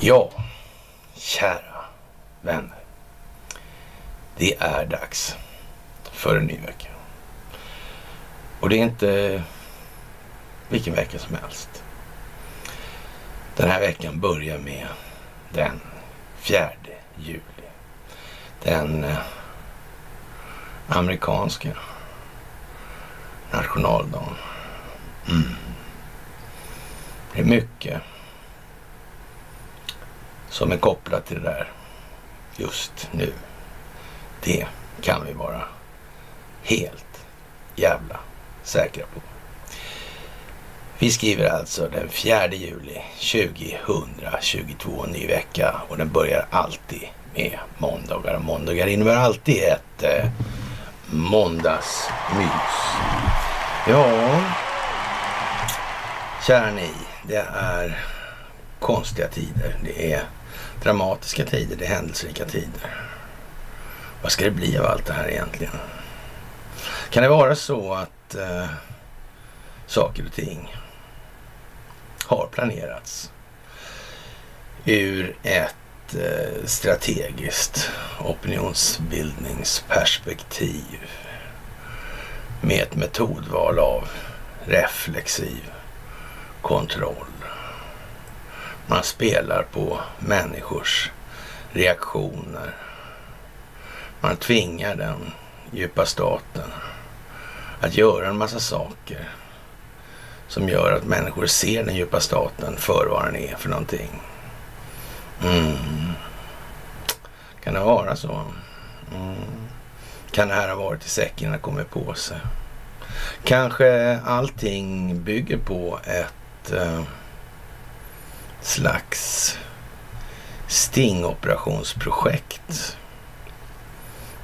Ja, kära vänner. Det är dags för en ny vecka. Och det är inte vilken vecka som helst. Den här veckan börjar med den 4 juli. Den eh, amerikanska nationaldagen. Mm. Det är mycket som är kopplat till det där just nu. Det kan vi vara helt jävla säkra på. Vi skriver alltså den 4 juli 2022, ny vecka och den börjar alltid med måndagar. Och måndagar innebär alltid ett eh, måndagsmys. Ja, kära ni, det är konstiga tider. Det är dramatiska tider, det är händelserika tider. Vad ska det bli av allt det här egentligen? Kan det vara så att eh, saker och ting har planerats ur ett eh, strategiskt opinionsbildningsperspektiv med ett metodval av reflexiv kontroll. Man spelar på människors reaktioner. Man tvingar den djupa staten att göra en massa saker som gör att människor ser den djupa staten för vad den är för någonting. Mm. Kan det vara så? Mm. Kan det här ha varit i säcken och kommit på sig? Kanske allting bygger på ett eh, slags stingoperationsprojekt.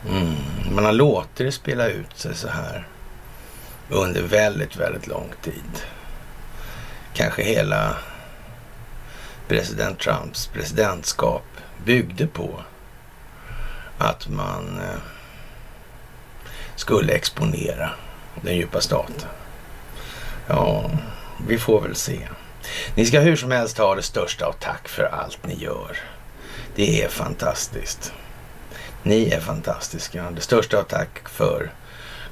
Mm. Man har låtit det spela ut sig så här under väldigt, väldigt lång tid. Kanske hela president Trumps presidentskap byggde på att man eh, skulle exponera den djupa staten. Ja, vi får väl se. Ni ska hur som helst ha det största av tack för allt ni gör. Det är fantastiskt. Ni är fantastiska. Det största av tack för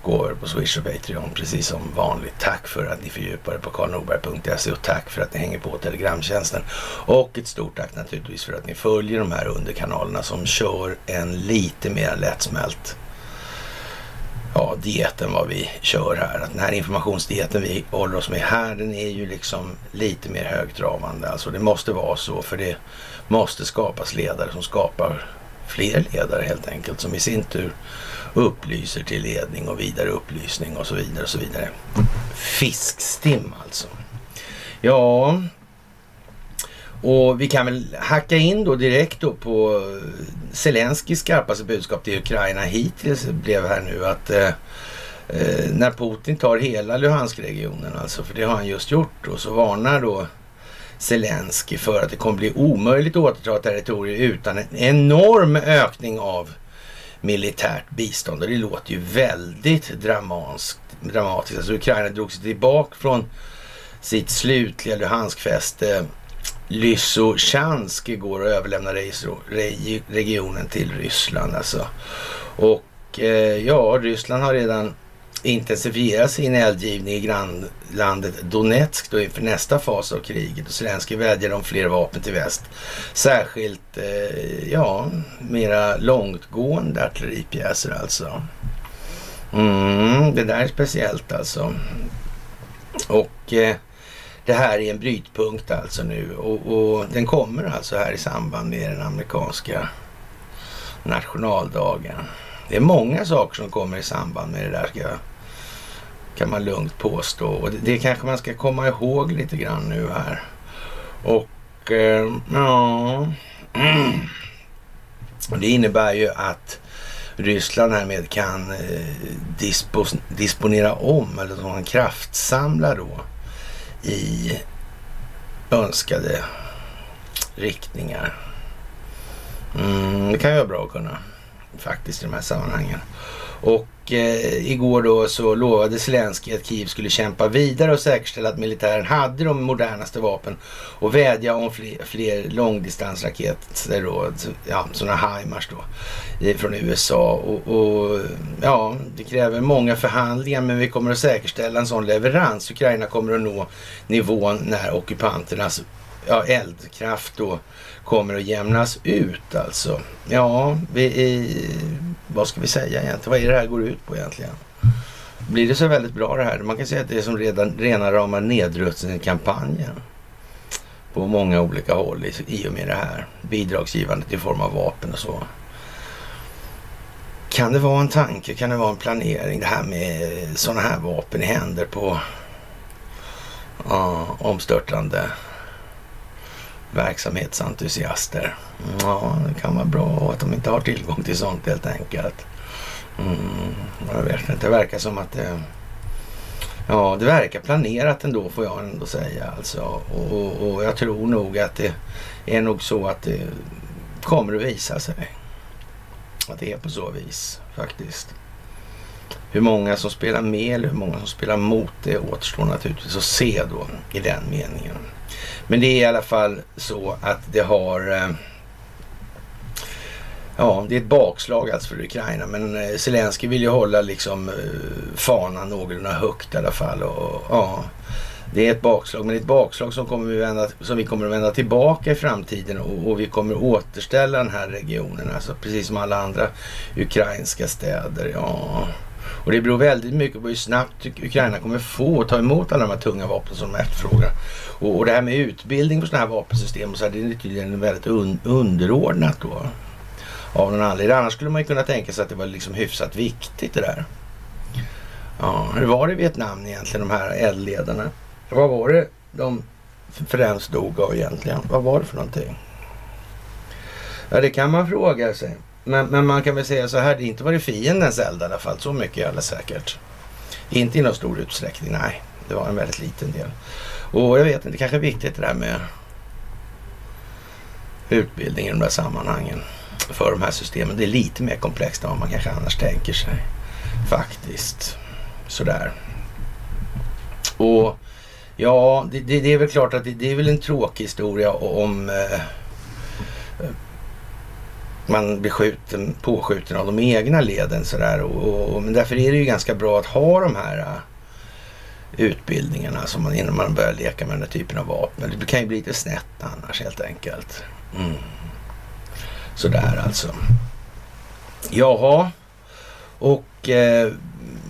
gåvor på Swish och Patreon precis som vanligt. Tack för att ni fördjupar er på karlnorberg.se och tack för att ni hänger på Telegramtjänsten. Och ett stort tack naturligtvis för att ni följer de här underkanalerna som kör en lite mer lättsmält dieten vad vi kör här. Att den här informationsdieten vi håller oss med här, den är ju liksom lite mer högtravande. Alltså det måste vara så, för det måste skapas ledare som skapar fler ledare helt enkelt, som i sin tur upplyser till ledning och vidare upplysning och så vidare och så vidare. Fiskstim alltså. Ja, och vi kan väl hacka in då direkt då på Zelenskyjs skarpaste budskap till Ukraina hittills blev här nu att eh, eh, när Putin tar hela Luhansk-regionen alltså, för det har han just gjort och så varnar då Zelensky för att det kommer bli omöjligt att återta territorier utan en enorm ökning av militärt bistånd. Och det låter ju väldigt dramatiskt. dramatiskt. Alltså Ukraina drog sig tillbaka från sitt slutliga Luhansk-fäste Lysochansk igår och överlämnade regionen till Ryssland. Alltså. Och eh, ja, Ryssland har redan intensifierat sin eldgivning i grannlandet Donetsk då inför nästa fas av kriget. Och Zelenskyj vädjar om fler vapen till väst. Särskilt, eh, ja, mera långtgående artilleripjäser alltså. Mm, det där är speciellt alltså. Och eh, det här är en brytpunkt alltså nu och, och, den kommer alltså här i samband med den amerikanska nationaldagen. Det är många saker som kommer i samband med det där ska, kan man lugnt påstå. Och det, det kanske man ska komma ihåg lite grann nu här. Och eh, ja, och det innebär ju att Ryssland härmed kan eh, dispos, disponera om eller som man kraftsamlar då i önskade riktningar. Mm, det kan ju vara bra att kunna faktiskt i de här sammanhangen. Och eh, igår då så lovade Zelensky att Kiev skulle kämpa vidare och säkerställa att militären hade de modernaste vapen och vädja om fler, fler långdistansraketer då, alltså, ja, sådana HIMARS då, från USA. Och, och, ja, det kräver många förhandlingar men vi kommer att säkerställa en sån leverans. Ukraina kommer att nå nivån när ockupanternas ja, eldkraft då kommer att jämnas ut alltså. Ja, vi, vad ska vi säga egentligen? Vad är det här går ut på egentligen? Blir det så väldigt bra det här? Man kan säga att det är som redan rena rama nedrustningskampanjen på många olika håll i, i och med det här. Bidragsgivandet i form av vapen och så. Kan det vara en tanke? Kan det vara en planering? Det här med sådana här vapen i händer på uh, omstörtande verksamhetsentusiaster. Ja, det kan vara bra att de inte har tillgång till sånt helt enkelt. Mm, jag vet inte, det verkar som att det... Ja, det verkar planerat ändå får jag ändå säga alltså. Och, och, och jag tror nog att det är nog så att det kommer att visa sig. Att det är på så vis faktiskt. Hur många som spelar med eller hur många som spelar mot det återstår naturligtvis att se då i den meningen. Men det är i alla fall så att det har... Eh, ja, det är ett bakslag alltså för Ukraina. Men eh, Zelensky vill ju hålla liksom eh, fanan någorlunda högt i alla fall. Och, ja, det är ett bakslag, men det är ett bakslag som, kommer vi, vända, som vi kommer att vända tillbaka i framtiden och, och vi kommer återställa den här regionen. Alltså precis som alla andra ukrainska städer. Ja, och det beror väldigt mycket på hur snabbt Ukraina kommer få ta emot alla de här tunga vapnen som de efterfrågar. Och, och det här med utbildning på sådana här vapensystem och så här, det är tydligen väldigt un, underordnat då. Av någon anledning. Annars skulle man ju kunna tänka sig att det var liksom hyfsat viktigt det där. Ja, hur var det i Vietnam egentligen, de här eldledarna? Vad var det de främst dog av egentligen? Vad var det för någonting? Ja, det kan man fråga sig. Men, men, man kan väl säga så här, det inte var det fiendens eld i alla fall. Så mycket är alldeles säkert. Inte i någon stor utsträckning, nej. Det var en väldigt liten del. Och jag vet inte, det kanske är viktigt det där med utbildning i de där sammanhangen för de här systemen. Det är lite mer komplext än vad man kanske annars tänker sig. Faktiskt. Sådär. Och ja, det, det, det är väl klart att det, det, är väl en tråkig historia om eh, man blir skjuten, påskjuten av de egna leden sådär. Och, och, men därför är det ju ganska bra att ha de här eh, utbildningarna som man, innan man börjar leka med den här typen av vapen. Det kan ju bli lite snett annars helt enkelt. Mm. Sådär alltså. Jaha, och eh,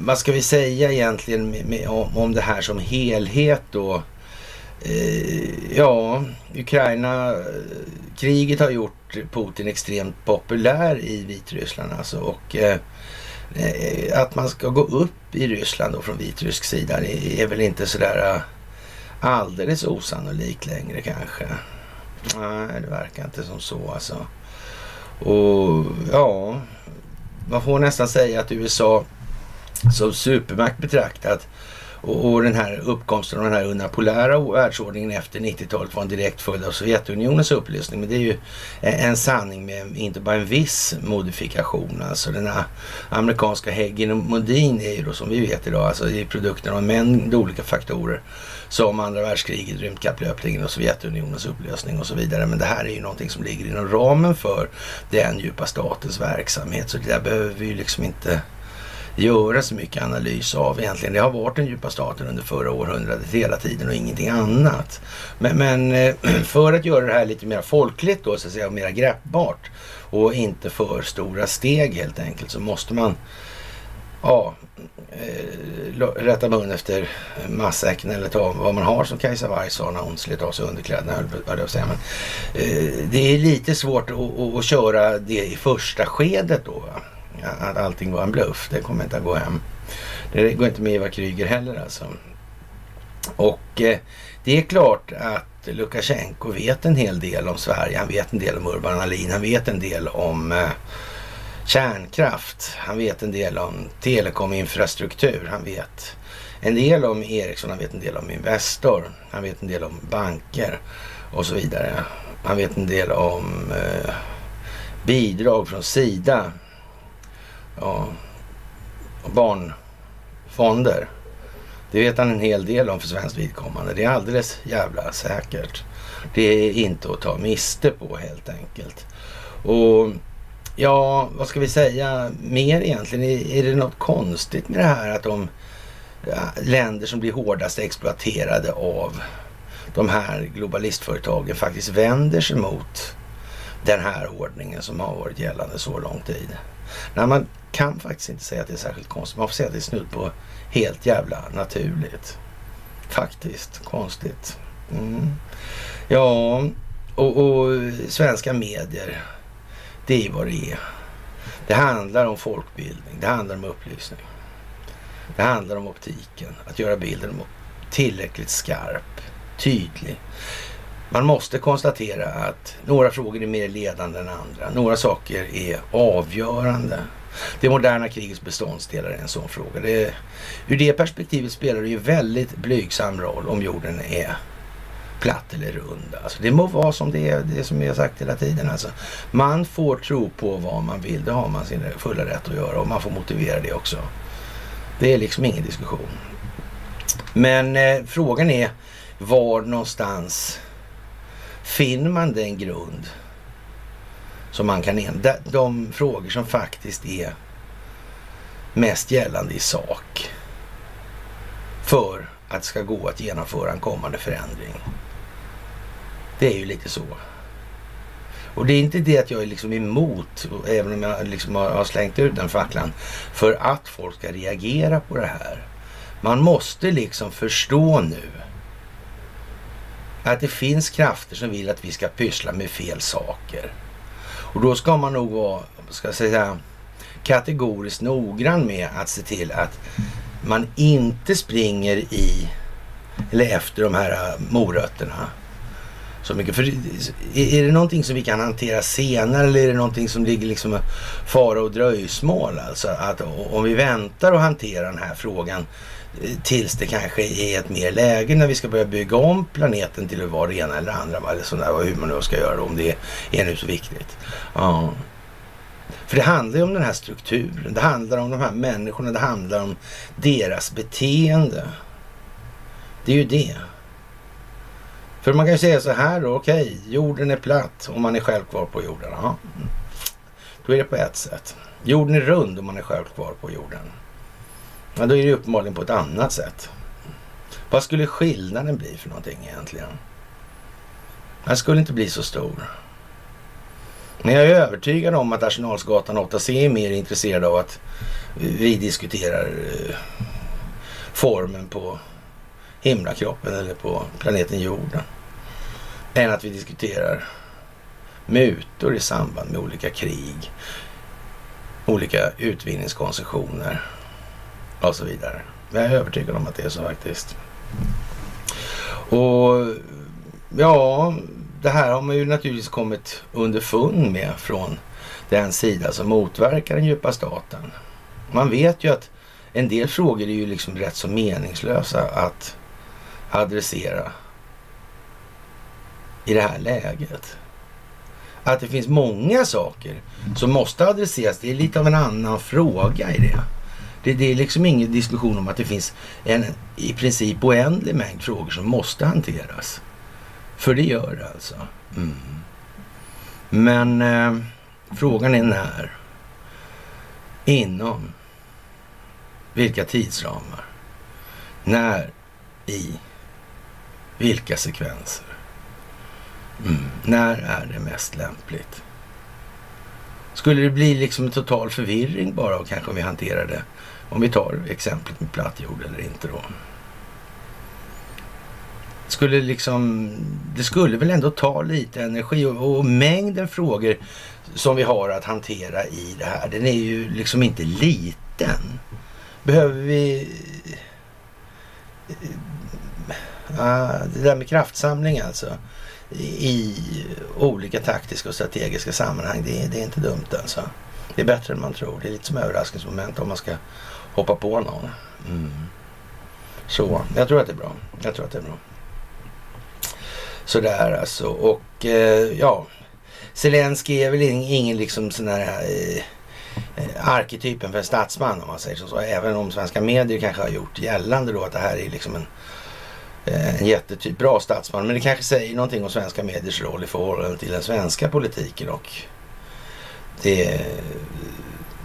vad ska vi säga egentligen med, med, om, om det här som helhet då? Eh, ja, Ukraina, eh, kriget har gjort Putin extremt populär i Vitryssland alltså. Och eh, Eh, att man ska gå upp i Ryssland då från vitrysk sida är väl inte sådär eh, alldeles osannolikt längre kanske. Nej, det verkar inte som så alltså. Och ja, man får nästan säga att USA som supermakt betraktat och, och, den här uppkomsten av den här unapolära världsordningen efter 90-talet var en direkt följd av Sovjetunionens upplösning. Men det är ju en sanning med inte bara en viss modifikation. Alltså den här amerikanska modin är ju då som vi vet idag, alltså det är produkten av en mängd olika faktorer. Som andra världskriget, rymdkapplöpningen och Sovjetunionens upplösning och så vidare. Men det här är ju någonting som ligger inom ramen för den djupa statens verksamhet. Så det där behöver vi ju liksom inte göra så mycket analys av egentligen. Det har varit den djupa staten under förra århundradet hela tiden och ingenting annat. Men, men eh, för att göra det här lite mer folkligt då så att säga och mer greppbart och inte för stora steg helt enkelt så måste man ja, eh, rätta mun efter massäcken eller ta vad man har som Kajsa Warg sa när hon slet av sig underkläderna. Jag säga. Men, eh, det är lite svårt att, att, att, köra det i första skedet då. Va? Att allting var en bluff. Det kommer inte att gå hem. Det går inte med Eva Kryger heller alltså. Och eh, det är klart att Lukasjenko vet en hel del om Sverige. Han vet en del om Urban Ahlin. Han vet en del om eh, kärnkraft. Han vet en del om telekominfrastruktur. Han vet en del om Ericsson. Han vet en del om Investor. Han vet en del om banker och så vidare. Han vet en del om eh, bidrag från Sida Ja, barnfonder. Det vet han en hel del om för svenskt vidkommande. Det är alldeles jävla säkert. Det är inte att ta miste på helt enkelt. Och ja, vad ska vi säga mer egentligen? Är, är det något konstigt med det här att de ja, länder som blir hårdast exploaterade av de här globalistföretagen faktiskt vänder sig mot den här ordningen som har varit gällande så lång tid. Nej, man kan faktiskt inte säga att det är särskilt konstigt. Man får säga att det är snudd på helt jävla naturligt. Faktiskt konstigt. Mm. Ja, och, och, svenska medier, det är ju vad det är. Det handlar om folkbildning, det handlar om upplysning. Det handlar om optiken, att göra bilden tillräckligt skarp, tydlig. Man måste konstatera att några frågor är mer ledande än andra. Några saker är avgörande. Det moderna krigets beståndsdelar är en sån fråga. Det, ur det perspektivet spelar det ju väldigt blygsam roll om jorden är platt eller rund. Alltså, det må vara som det är, det som jag har sagt hela tiden. Alltså, man får tro på vad man vill. Det har man sin fulla rätt att göra och man får motivera det också. Det är liksom ingen diskussion. Men eh, frågan är var någonstans finner man den grund som man kan de, de frågor som faktiskt är mest gällande i sak för att det ska gå att genomföra en kommande förändring. Det är ju lite så. Och det är inte det att jag är liksom emot, även om jag liksom har slängt ut den facklan, för att folk ska reagera på det här. Man måste liksom förstå nu att det finns krafter som vill att vi ska pyssla med fel saker. Och då ska man nog vara, ska jag säga, kategoriskt noggrann med att se till att man inte springer i eller efter de här äh, morötterna så mycket. För är det någonting som vi kan hantera senare eller är det någonting som ligger liksom fara och dröjsmål? Alltså att om vi väntar och hanterar den här frågan tills det kanske är ett mer läge när vi ska börja bygga om planeten till att vara det ena eller andra. Eller sådär, hur man nu ska göra om det är nu så viktigt. Ja. För det handlar ju om den här strukturen. Det handlar om de här människorna. Det handlar om deras beteende. Det är ju det. För man kan ju säga så här då, okej, okay, jorden är platt om man är själv kvar på jorden. Ja. Då är det på ett sätt. Jorden är rund om man är själv kvar på jorden. Ja, då är det uppenbarligen på ett annat sätt. Vad skulle skillnaden bli för någonting egentligen? Den skulle inte bli så stor. Men jag är övertygad om att Arsenalsgatan 8C är mer intresserad av att vi diskuterar eh, formen på himlakroppen eller på planeten jorden. Än att vi diskuterar mutor i samband med olika krig, olika utvinningskoncessioner och så vidare. Jag är övertygad om att det är så faktiskt. Och ja, det här har man ju naturligtvis kommit underfund med från den sida som motverkar den djupa staten. Man vet ju att en del frågor är ju liksom rätt så meningslösa att adressera i det här läget. Att det finns många saker som måste adresseras, det är lite av en annan fråga i det. Det, det är liksom ingen diskussion om att det finns en i princip oändlig mängd frågor som måste hanteras. För det gör det alltså. Mm. Men eh, frågan är när. Inom vilka tidsramar. När i vilka sekvenser? Mm. När är det mest lämpligt? Skulle det bli liksom en total förvirring bara och kanske om vi hanterar det? Om vi tar exemplet med platt jord eller inte då? Skulle liksom, det skulle väl ändå ta lite energi och, och mängden frågor som vi har att hantera i det här, den är ju liksom inte liten. Behöver vi eh, ah, det där med kraftsamling alltså i olika taktiska och strategiska sammanhang, det är, det är inte dumt alltså. Det är bättre än man tror. Det är lite som överraskningsmoment om man ska hoppa på någon. Mm. Så, jag tror att det är bra. Jag tror att det är bra. Sådär alltså. Och eh, ja, Zelensky är väl ingen liksom sån här... Eh, eh, arketypen för en statsman om man säger så. Även om svenska medier kanske har gjort gällande då att det här är liksom en, eh, en jättetyp bra statsman. Men det kanske säger någonting om svenska mediers roll i förhållande till den svenska politiken och det,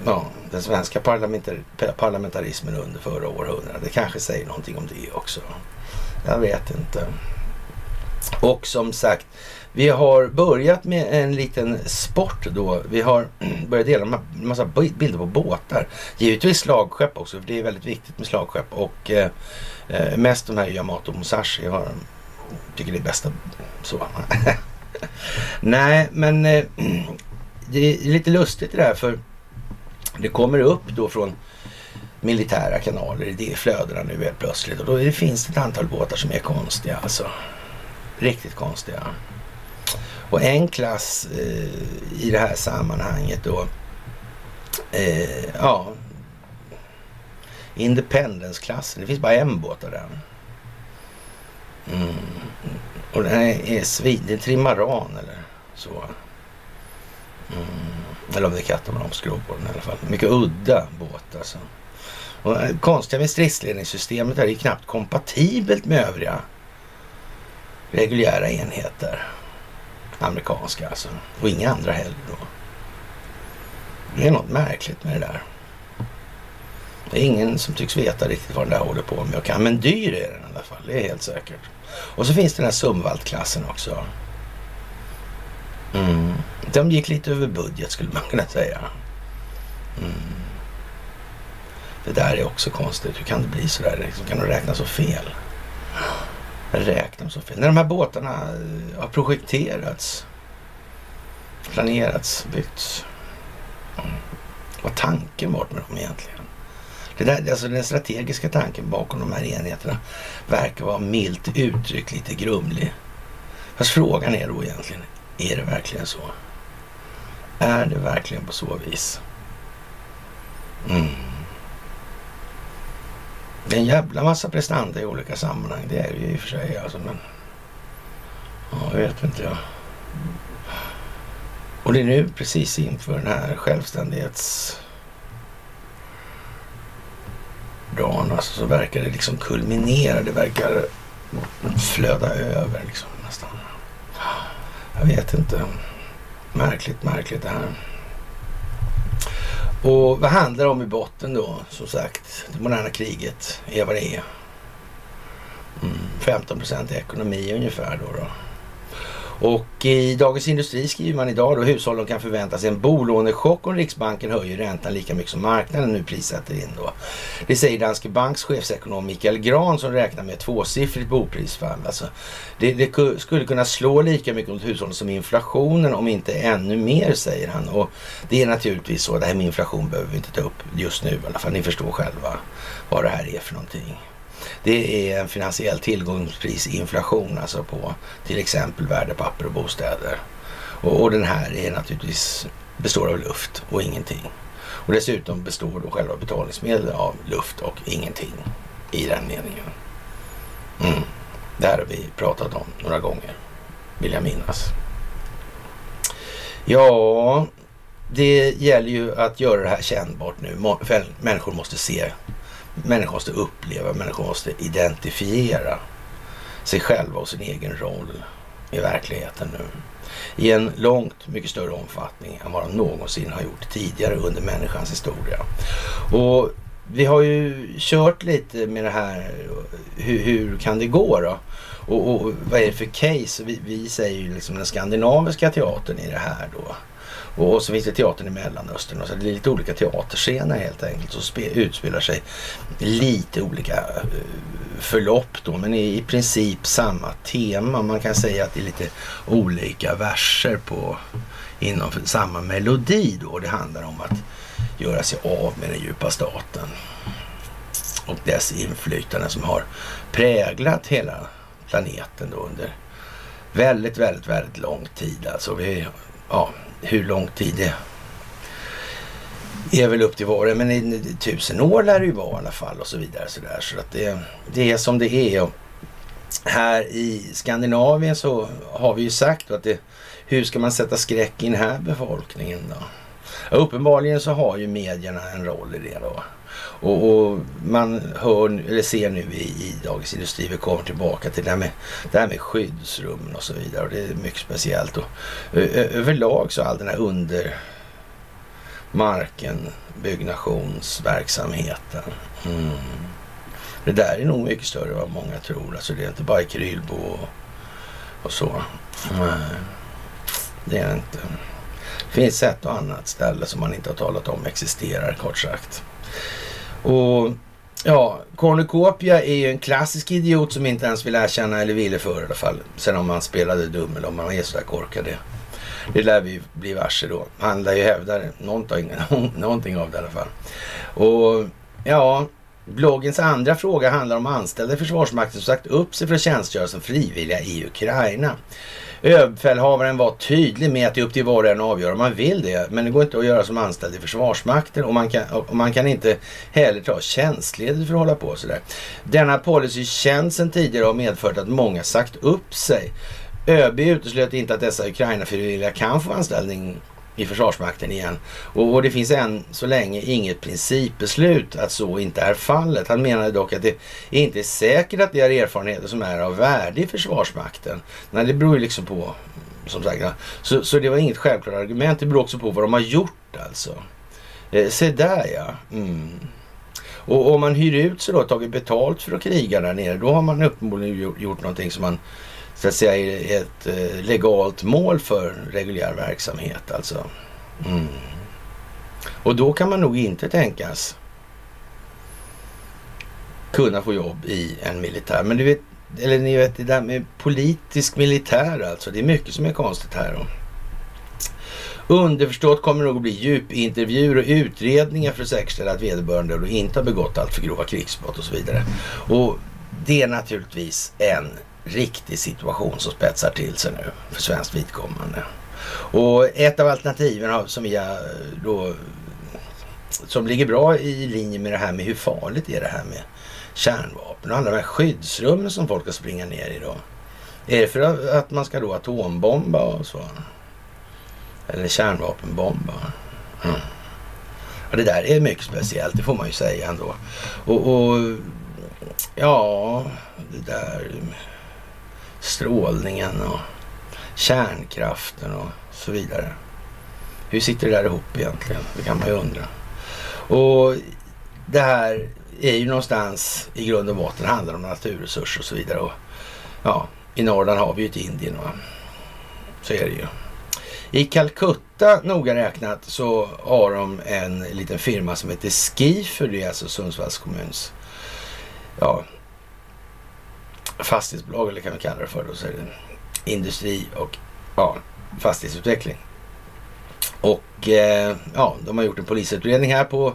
ja, den svenska parlamentar, parlamentarismen under förra århundradet. Det kanske säger någonting om det också. Jag vet inte. Och som sagt, vi har börjat med en liten sport då. Vi har börjat dela en massa bilder på båtar. Givetvis slagskepp också, för det är väldigt viktigt med slagskepp. Och eh, eh mest de här Yamato Musashi. Jag tycker det är bästa så. Nej, men eh, det är lite lustigt det där för det kommer upp då från militära kanaler i de flödena nu helt plötsligt. Och då det finns ett antal båtar som är konstiga alltså. Riktigt konstiga. Och en klass eh, i det här sammanhanget då, eh, ja, Independence-klassen. Det finns bara en båt av den. Mm. Och den är svin, det är en trimaran eller så. Mm. Eller om det är katamaran på den i alla fall. Mycket udda båt alltså. Och eh, konstiga med stridsledningssystemet är det knappt kompatibelt med övriga reguljära enheter. Amerikanska alltså. Och inga andra heller då. Det är något märkligt med det där. Det är ingen som tycks veta riktigt vad den där håller på med och kan. Men dyr är den i alla fall, det är helt säkert. Och så finns den här Sumvalt-klassen också. Mm. De gick lite över budget skulle man kunna säga. Mm. Det där är också konstigt. Hur kan det bli så där? Liksom, kan de räkna så fel? Räkna så fel? När de här båtarna eh, har projekterats, planerats, byggts. Mm. Vad tanken varit med dem egentligen? Det där, alltså den strategiska tanken bakom de här enheterna verkar vara milt uttryckt lite grumlig. Fast frågan är då egentligen, är det verkligen så? Är det verkligen på så vis? Mm. Det är en jävla massa prestanda i olika sammanhang. Det är det ju i och för sig alltså. Men ja, vet inte jag. Och det är nu precis inför den här självständighets dagen alltså, så verkar det liksom kulminera. Det verkar flöda över liksom nästan. Jag vet inte. Märkligt, märkligt det här. Och vad handlar det om i botten då? Som sagt, det moderna kriget är vad det är. Mm, 15 procent ekonomi ungefär då. då. Och i Dagens Industri skriver man idag då hushållen kan förvänta sig en bolånechock om Riksbanken höjer räntan lika mycket som marknaden nu prissätter in då. Det säger Danske Banks chefsekonom Mikael Gran som räknar med ett tvåsiffrigt boprisfall. Alltså, det, det, skulle kunna slå lika mycket mot hushållen som inflationen om inte ännu mer säger han. Och det är naturligtvis så, det här med inflation behöver vi inte ta upp just nu i alla fall. Ni förstår själva vad det här är för någonting. Det är en finansiell tillgångsprisinflation alltså på till exempel värdepapper och bostäder. Och, och den här är naturligtvis består av luft och ingenting. Och dessutom består då själva betalningsmedlet av luft och ingenting i den meningen. Mm. Det här har vi pratat om några gånger, vill jag minnas. Ja, det gäller ju att göra det här kännbart nu. Människor måste se Människor måste uppleva, människor måste identifiera sig själva och sin egen roll i verkligheten nu. I en långt mycket större omfattning än vad de någonsin har gjort tidigare under människans historia. Och vi har ju kört lite med det här, hur, hur kan det gå då? Och, och, vad är det för case? Vi, vi säger ju liksom den skandinaviska teatern i det här då. Och så finns det teatern i Mellanöstern och så är det lite olika teaterscener helt enkelt Så utspelar sig lite olika eh, förlopp då men i, i princip samma tema. Man kan säga att det är lite olika verser på inom samma melodi då. Det handlar om att göra sig av med den djupa staten och dess inflytande som har präglat hela planeten då under väldigt, väldigt, väldigt lång tid. Alltså vi, ja, hur lång tid det är väl upp till var men i tusen år lär det ju vara i alla fall och så vidare. Så, där. så att det, det är som det är. Och här i Skandinavien så har vi ju sagt att det, hur ska man sätta skräck i den här befolkningen då? Ja, uppenbarligen så har ju medierna en roll i det då. Och, och, man hör, eller ser nu i, i Dagens Industri, vi kommer tillbaka till det här med, det här med skyddsrum och så vidare. Och det är mycket speciellt. Och, överlag så all den här under marken byggnationsverksamheten. Mm. Det där är nog mycket större än vad många tror. Alltså det är inte bara i Krylbo och, och så. Nej, det är det inte. Det finns ett och annat ställe som man inte har talat om existerar kort sagt. Och ja, Cornucopia är ju en klassisk idiot som inte ens vill erkänna eller ville för i alla fall. Sen om man spelade dum eller om man är sådär korkad. Det, det lär vi bli varse då. Han lär ju hävda någonting, någonting av det i alla fall. Och ja, bloggens andra fråga handlar om anställda i Försvarsmakten som sagt upp sig för att tjänstgöra som frivilliga i Ukraina. Överbefälhavaren var tydlig med att det är upp till var och en att avgöra om man vill det. Men det går inte att göra som anställd i Försvarsmakten och man kan, och man kan inte heller ta tjänstledigt för att hålla på sådär. Denna policy känns sedan tidigare och har medfört att många sagt upp sig. ÖB uteslöt inte att dessa Ukraina-frivilliga kan få anställning i Försvarsmakten igen. Och, och, det finns än så länge inget principbeslut att så inte är fallet. Han menade dock att det inte är säkert att det är erfarenheter som är av värde i Försvarsmakten. Nej, det beror ju liksom på, som sagt. Så, så det var inget självklart argument. Det beror också på vad de har gjort alltså. Eh, se där ja. Mm. Och om man hyr ut sig då, tagit betalt för att kriga där nere, då har man uppenbarligen gjort någonting som man så att säga ett eh, legalt mål för reguljär verksamhet alltså. Mm. Och då kan man nog inte tänkas kunna få jobb i en militär. Men du vet, eller ni vet det där med politisk militär alltså. Det är mycket som är konstigt här. Då. Underförstått kommer det nog att bli djupintervjuer och utredningar för att säkerställa att vederbörande då inte har begått allt för grova krigsbrott och så vidare. Och det är naturligtvis en riktig situation som spetsar till sig nu för svenskt vidkommande. Och ett av alternativen som vi eh, då som ligger bra i linje med det här med hur farligt är det här med kärnvapen och alla de här skyddsrummen som folk ska springa ner i då. Är det för att man ska då atombomba och så? Eller kärnvapenbomba? Mm. Ja, det där är mycket speciellt, det får man ju säga ändå. Och, och ja, det där strålningen och kärnkraften och så vidare. Hur sitter det där ihop egentligen? Det kan man ju undra. Och det här är ju någonstans i grund och botten handlar om naturresurser och så vidare. Och ja, i Norrland har vi ju ett Indien. Va? Så är det ju. I Calcutta noga räknat så har de en liten firma som heter Skifer, det är alltså Sundsvalls kommuns ja, fastighetsbolag, eller kan vi kalla det för. Då, så är det industri och ja, fastighetsutveckling. Och eh, ja, de har gjort en polisutredning här på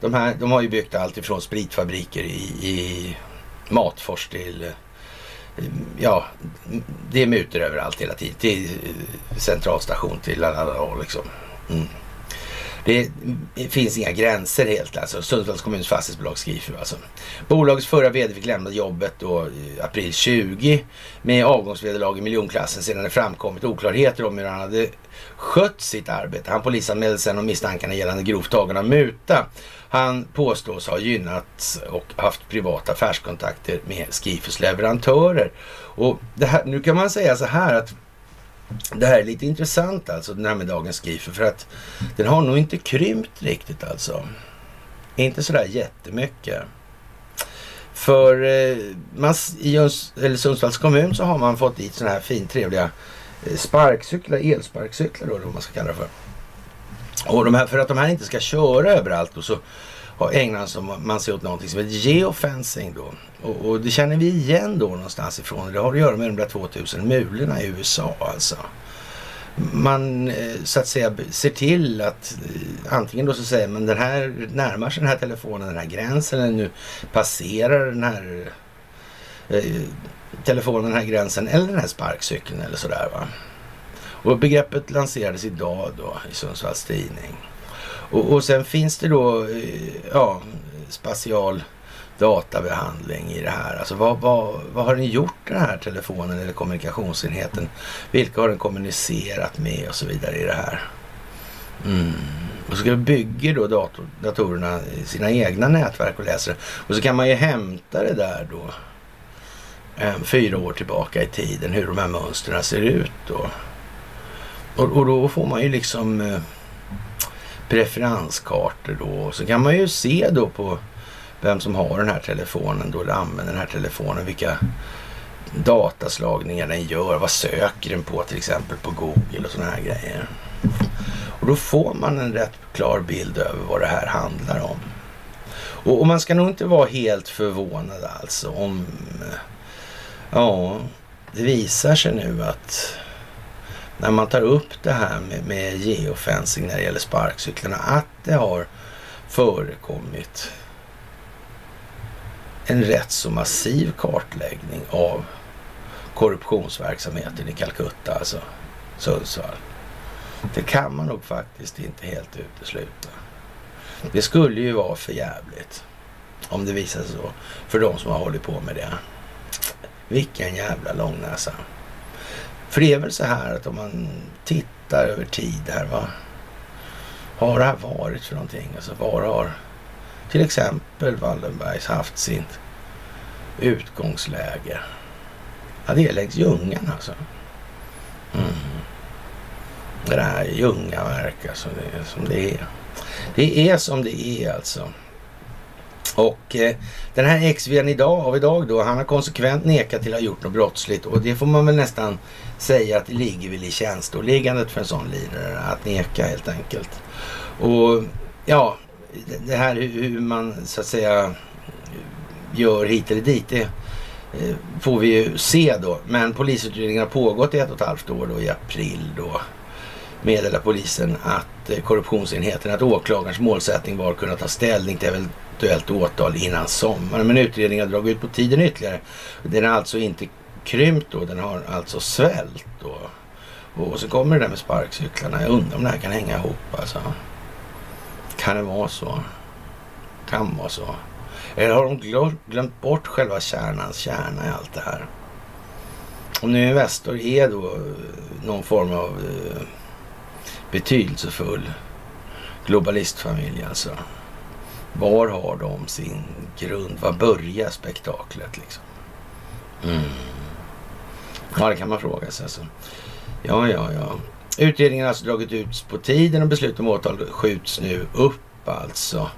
de här. De har ju byggt allt ifrån spritfabriker i, i Matfors till eh, ja, det är mutor överallt hela tiden. Till eh, centralstation till alla håll liksom. Mm. Det finns inga gränser helt alltså. Sundsvalls kommuns fastighetsbolag skriver alltså. Bolagets förra vd fick lämna jobbet då i april 20 med avgångsvederlag i miljonklassen sedan det framkommit oklarheter om hur han hade skött sitt arbete. Han polisanmälde sen om misstankarna gällande grovt tagen av muta. Han påstås ha gynnats och haft privata affärskontakter med Skifus leverantörer. Och här, nu kan man säga så här att det här är lite intressant alltså, den här med dagens Skifer, för att den har nog inte krympt riktigt alltså. Inte sådär jättemycket. För eh, man, i eller Sundsvalls kommun så har man fått dit sådana här fint trevliga eh, sparkcyklar, elsparkcyklar då, vad man ska kalla det för. Och de här, för att de här inte ska köra överallt och så ägnar man sig åt någonting som heter geofencing då. Och, och, det känner vi igen då någonstans ifrån. Det har att göra med de där 2000 mulorna i USA alltså. Man eh, så att säga ser till att eh, antingen då så säger man den här närmar sig den här telefonen den här gränsen eller nu passerar den här eh, telefonen den här gränsen eller den här sparkcykeln eller sådär va. Och begreppet lanserades idag då i Sundsvalls tidning. Och, och sen finns det då eh, ja, spatial databehandling i det här. Alltså vad, vad, vad har den gjort den här telefonen eller kommunikationsenheten? Vilka har den kommunicerat med och så vidare i det här? Mm. Och så bygger då dator, datorerna sina egna nätverk och läser Och så kan man ju hämta det där då eh, fyra år tillbaka i tiden, hur de här mönstren ser ut då. Och, och då får man ju liksom eh, preferenskartor då. Och så kan man ju se då på vem som har den här telefonen då, eller använder den här telefonen, vilka dataslagningar den gör, vad söker den på till exempel på Google och sådana här grejer. Och då får man en rätt klar bild över vad det här handlar om. Och, och man ska nog inte vara helt förvånad alltså om Ja, det visar sig nu att när man tar upp det här med, med geofencing när det gäller sparkcyklarna, att det har förekommit en rätt så massiv kartläggning av korruptionsverksamheten i Calcutta, alltså Sundsvall. Det kan man nog faktiskt inte helt utesluta. Det skulle ju vara för jävligt om det visar sig så för de som har hållit på med det. Vilken jävla långnäsa. För det är väl så här att om man tittar över tid här, vad har det här varit för någonting? Alltså var har till exempel Wallenbergs haft sitt utgångsläge? Ja, det är längs Ljungan alltså. Mm. Det där Ljungaverk alltså, det är som det är. Det är som det är alltså. Och eh, den här XVn idag, av idag då, han har konsekvent nekat till att ha gjort något brottsligt och det får man väl nästan säga att det ligger väl i tjänsteåliggandet för en sån lirare att neka helt enkelt. Och ja, det här hur man så att säga gör hit eller dit, det eh, får vi ju se då. Men polisutredningen har pågått i ett och ett halvt år då i april då meddelar polisen att eh, korruptionsenheten, att åklagarens målsättning var att kunna ta ställning till eventuellt åtal innan sommaren. Men utredningen har dragit ut på tiden ytterligare. Den har alltså inte krympt då, den har alltså svällt då. Och så kommer det där med sparkcyklarna. Jag undrar om det här kan hänga ihop alltså. Kan det vara så? Kan vara så. Eller har de glömt bort själva kärnans kärna i allt det här? Om nu Investor är då eh, någon form av eh, betydelsefull globalistfamilj alltså. Var har de sin grund? Var börjar spektaklet liksom? Mm. Ja, det kan man fråga sig. Alltså. Ja, ja, ja. Utredningen har alltså dragit ut på tiden och beslut om åtal skjuts nu upp alltså.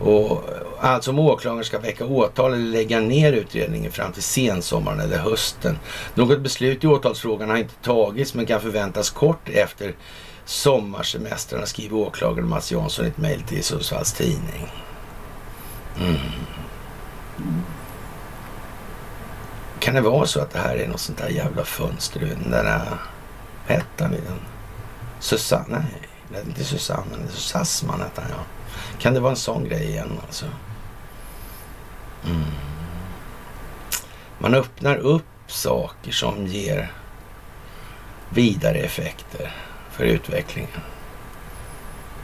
Och alltså om åklagaren ska väcka åtal eller lägga ner utredningen fram till sensommaren eller hösten. Något beslut i åtalsfrågan har inte tagits men kan förväntas kort efter sommarsemestrarna skriver åklagaren Mats Jansson i ett mejl till Sundsvalls Tidning. Mm. Kan det vara så att det här är något sånt där jävla fönster? Den där, hette han den? Susanne? Nej, det är inte Susanne. Det är Sassman hette han ja. Kan det vara en sån grej igen alltså? Mm. Man öppnar upp saker som ger vidare effekter för utvecklingen.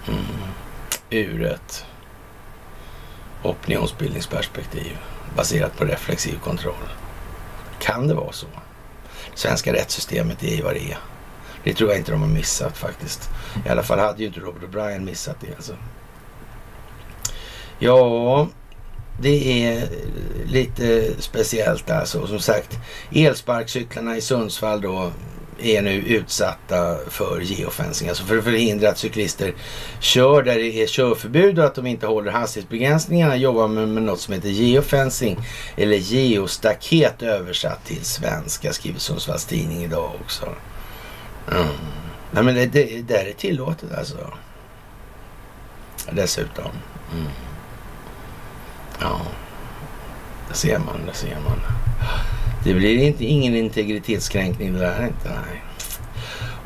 Mm. Uret opinionsbildningsperspektiv baserat på reflexiv kontroll. Kan det vara så? Svenska rättssystemet är ju vad det är. Det tror jag inte de har missat faktiskt. I alla fall hade ju inte Robert O'Brien missat det. Alltså. Ja, det är lite speciellt alltså. Som sagt, elsparkcyklarna i Sundsvall då är nu utsatta för geofencing. Alltså för att förhindra att cyklister kör där det är körförbud och att de inte håller hastighetsbegränsningarna jobbar med, med något som heter geofencing eller geostaket översatt till svenska skriver Sundsvalls Tidning idag också. Mm. Nej men det, det, det är tillåtet alltså. Dessutom. Mm. Ja, det ser man, det ser man. Det blir inte, ingen integritetskränkning det där inte. Nej.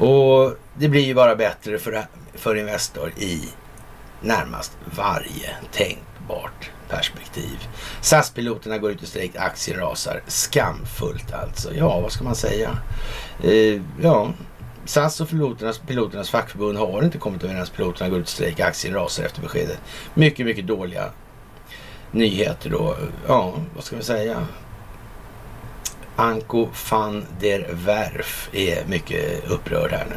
Och det blir ju bara bättre för, för Investor i närmast varje tänkbart perspektiv. SAS-piloterna går ut i strejk, aktier rasar. Skamfullt alltså. Ja, vad ska man säga? Eh, ja, SAS och piloternas, piloternas fackförbund har inte kommit överens. Piloterna går ut i strejk, aktien rasar efter beskedet. Mycket, mycket dåliga nyheter då. Ja, vad ska vi säga? Anko van der Werf är mycket upprörd här nu.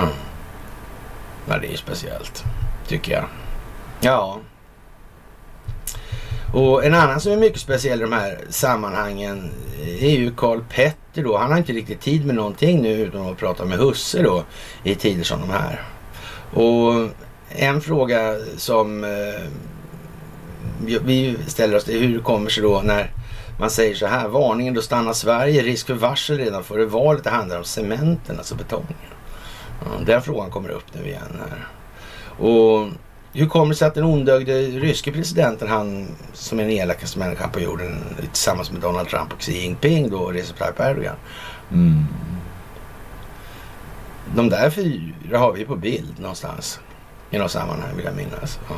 Mm. Ja, det är ju speciellt, tycker jag. Ja. Och en annan som är mycket speciell i de här sammanhangen är ju Karl Petter då. Han har inte riktigt tid med någonting nu utan att prata med husse då i tider som de här. Och en fråga som eh, vi ställer oss är hur det kommer sig då när man säger så här, varningen då stannar Sverige, risk för varsel redan före valet. Det handlar om cementen, alltså betongen. Ja, den frågan kommer upp nu igen här. Och hur kommer det sig att den ondögde ryske presidenten, han som är den elakaste människan på jorden tillsammans med Donald Trump och Xi Jinping då, Recep Tayyip Erdogan. Mm. De där fyra har vi på bild någonstans. I något sammanhang vill jag minnas. Ja.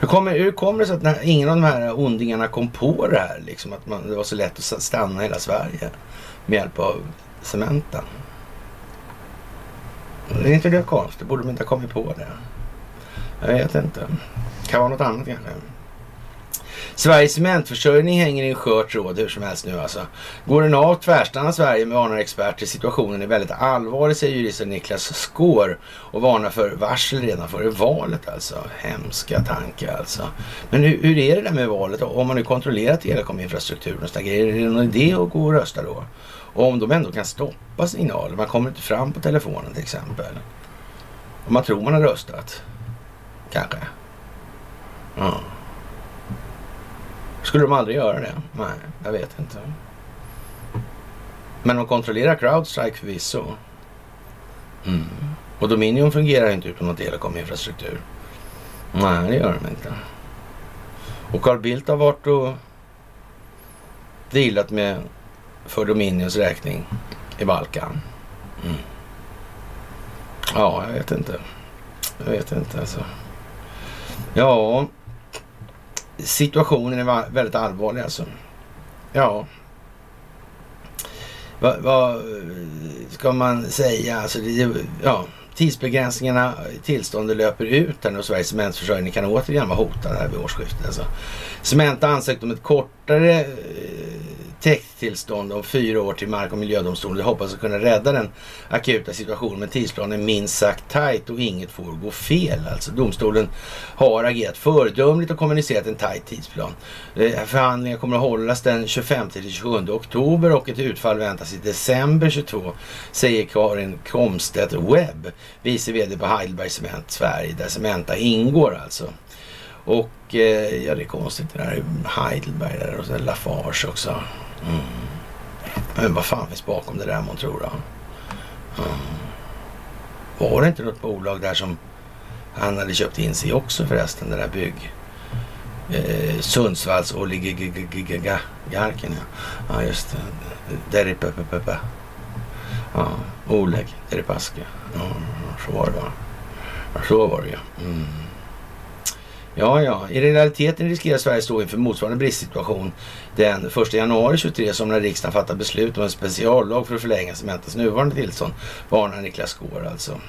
Hur kommer, hur kommer det sig att när ingen av de här ondingarna kom på det här? Liksom, att man, det var så lätt att stanna hela Sverige med hjälp av cementen. Det är inte det konstigt? Borde de inte ha kommit på det? Jag vet inte. Kan vara något annat kanske. Sveriges cementförsörjning hänger i en skör tråd hur som helst nu alltså. Går den av tvärstannar Sverige med varnar experter. Situationen är väldigt allvarlig säger juristen Niklas Skår och varnar för varsel redan före valet alltså. Hemska tankar alltså. Men hur, hur är det där med valet om man nu kontrollerar telekominfrastrukturen och sådana grejer, Är det någon idé att gå och rösta då? Och om de ändå kan stoppa signaler, man kommer inte fram på telefonen till exempel. Om man tror man har röstat. Kanske. Ja. Skulle de aldrig göra det? Nej, jag vet inte. Men de kontrollerar Crowdstrike förvisso. Mm. Och Dominion fungerar inte utan någon telekominfrastruktur. Nej, det gör de inte. Och Carl Bildt har varit och dealat med för Dominions räkning i Balkan. Mm. Ja, jag vet inte. Jag vet inte alltså. Ja, situationen är väldigt allvarlig alltså. Ja. Vad, va, ska man säga? Alltså det, ja, tidsbegränsningarna, tillståndet löper ut här nu och Sveriges cementförsörjning kan återigen vara hotad här vid årsskiftet. Alltså. Cementa har ansökt om ett kortare eh, täkttillstånd om fyra år till Mark och miljödomstolen. Jag hoppas att kunna rädda den akuta situationen men tidsplanen är minst sagt tajt och inget får gå fel. Alltså domstolen har agerat föredömligt och kommunicerat en tajt tidsplan. Eh, förhandlingar kommer att hållas den 25 till 27 oktober och ett utfall väntas i december 22 säger Karin Komstedt Webb, vice vd på Heidelberg Cement Sverige där Cementa ingår alltså. Och eh, ja, det är konstigt det där Heidelberg där och så Lafarge också. Mm. Men vad fan finns bakom det där man tror då? Mm. Var det inte något bolag där som han hade köpt in sig också förresten, det där bygg... Eh, Sundsvalls oligarken ja. Ja just det. Deripepepepe. Ja, Oleg Deripaska. Ja, så var det va. Så var det ja. Mm. Ja, ja. I realiteten riskerar Sverige stå inför motsvarande bristsituation den 1 januari 2023 som när riksdagen fattar beslut om en speciallag för att förlänga Cementas nuvarande tillstånd, varnar Niklas Skår alltså.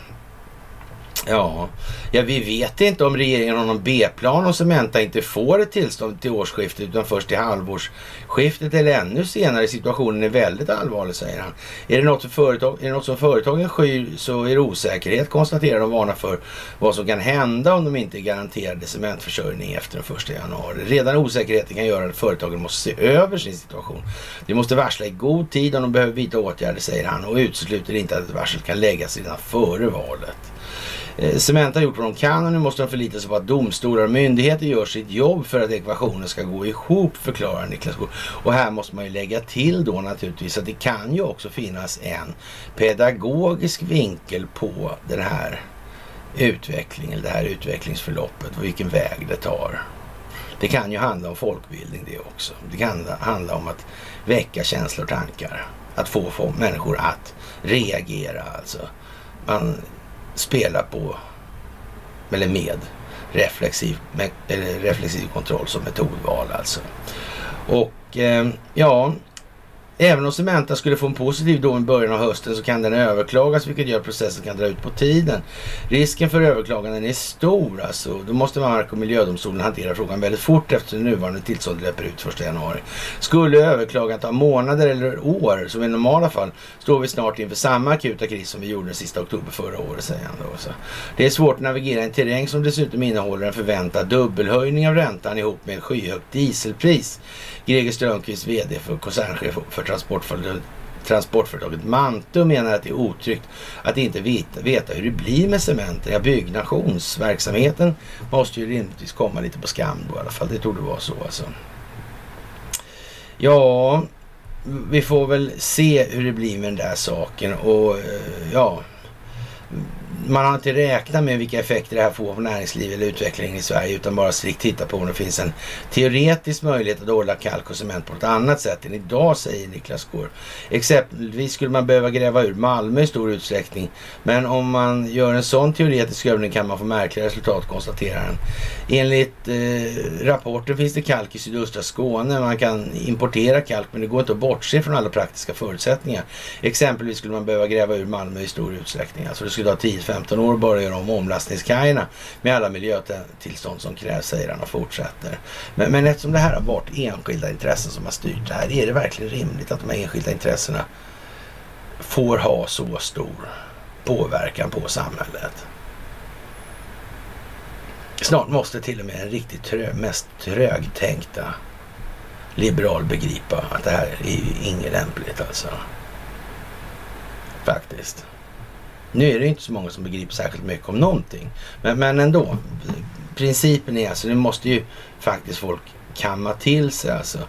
Ja, ja, vi vet inte om regeringen har någon B-plan och Cementa inte får ett tillstånd till årsskiftet utan först till halvårsskiftet eller ännu senare. Situationen är väldigt allvarlig, säger han. Är det något, för företag, är det något som företagen skyr så är det osäkerhet, konstaterar de varnar för vad som kan hända om de inte är garanterade cementförsörjning efter den 1 januari. Redan osäkerheten kan göra att företagen måste se över sin situation. De måste varsla i god tid om de behöver vidta åtgärder, säger han och utesluter inte att ett varsel kan läggas redan före valet. Eh, Cementa har gjort vad de kan och nu måste de förlita sig på att domstolar och myndigheter gör sitt jobb för att ekvationen ska gå ihop, förklarar Niklas Gård. Och här måste man ju lägga till då naturligtvis att det kan ju också finnas en pedagogisk vinkel på den här utvecklingen, det här utvecklingsförloppet och vilken väg det tar. Det kan ju handla om folkbildning det också. Det kan handla om att väcka känslor och tankar. Att få, få människor att reagera alltså. Man spela på, eller med, reflexiv, med, reflexiv kontroll som metodval alltså. Och eh, ja, Även om Cementa skulle få en positiv dom i början av hösten så kan den överklagas vilket gör att processen kan dra ut på tiden. Risken för överklaganden är stor alltså. Då måste Mark och miljödomstolen hantera frågan väldigt fort eftersom nuvarande tillstånd löper ut 1 januari. Skulle överklagandet ta månader eller år som i normala fall står vi snart inför samma akuta kris som vi gjorde den sista oktober förra året säger han då. Så. Det är svårt att navigera i en terräng som dessutom innehåller en förväntad dubbelhöjning av räntan ihop med skyhögt dieselpris. Greger Strömqvist, VD för koncernchef för transportföretaget transportföretaget Mantum menar att det är otryggt att inte veta, veta hur det blir med cementen. Ja, byggnationsverksamheten måste ju rimligtvis komma lite på skam då i alla fall. Det torde vara så alltså. Ja, vi får väl se hur det blir med den där saken och eh, ja, man har inte räknat med vilka effekter det här får på näringsliv eller utvecklingen i Sverige utan bara strikt titta på om det finns en teoretisk möjlighet att odla kalk och cement på ett annat sätt än idag, säger Niklas Gård. Exempelvis skulle man behöva gräva ur Malmö i stor utsträckning. Men om man gör en sån teoretisk övning kan man få märkliga resultat, konstaterar han. Enligt eh, rapporten finns det kalk i sydöstra Skåne. Man kan importera kalk men det går inte att bortse från alla praktiska förutsättningar. Exempelvis skulle man behöva gräva ur Malmö i stor utsträckning. Alltså det skulle ta 10 15 år bara göra om omlastningskajerna med alla miljötillstånd som krävs, säger han och fortsätter. Men, men eftersom det här har varit enskilda intressen som har styrt det här, är det verkligen rimligt att de här enskilda intressena får ha så stor påverkan på samhället? Snart måste till och med en riktigt trö, mest trögtänkta liberal begripa att det här är ju inget lämpligt alltså. Faktiskt. Nu är det inte så många som begriper särskilt mycket om någonting. Men, men ändå. Principen är alltså, det måste ju faktiskt folk kamma till sig alltså.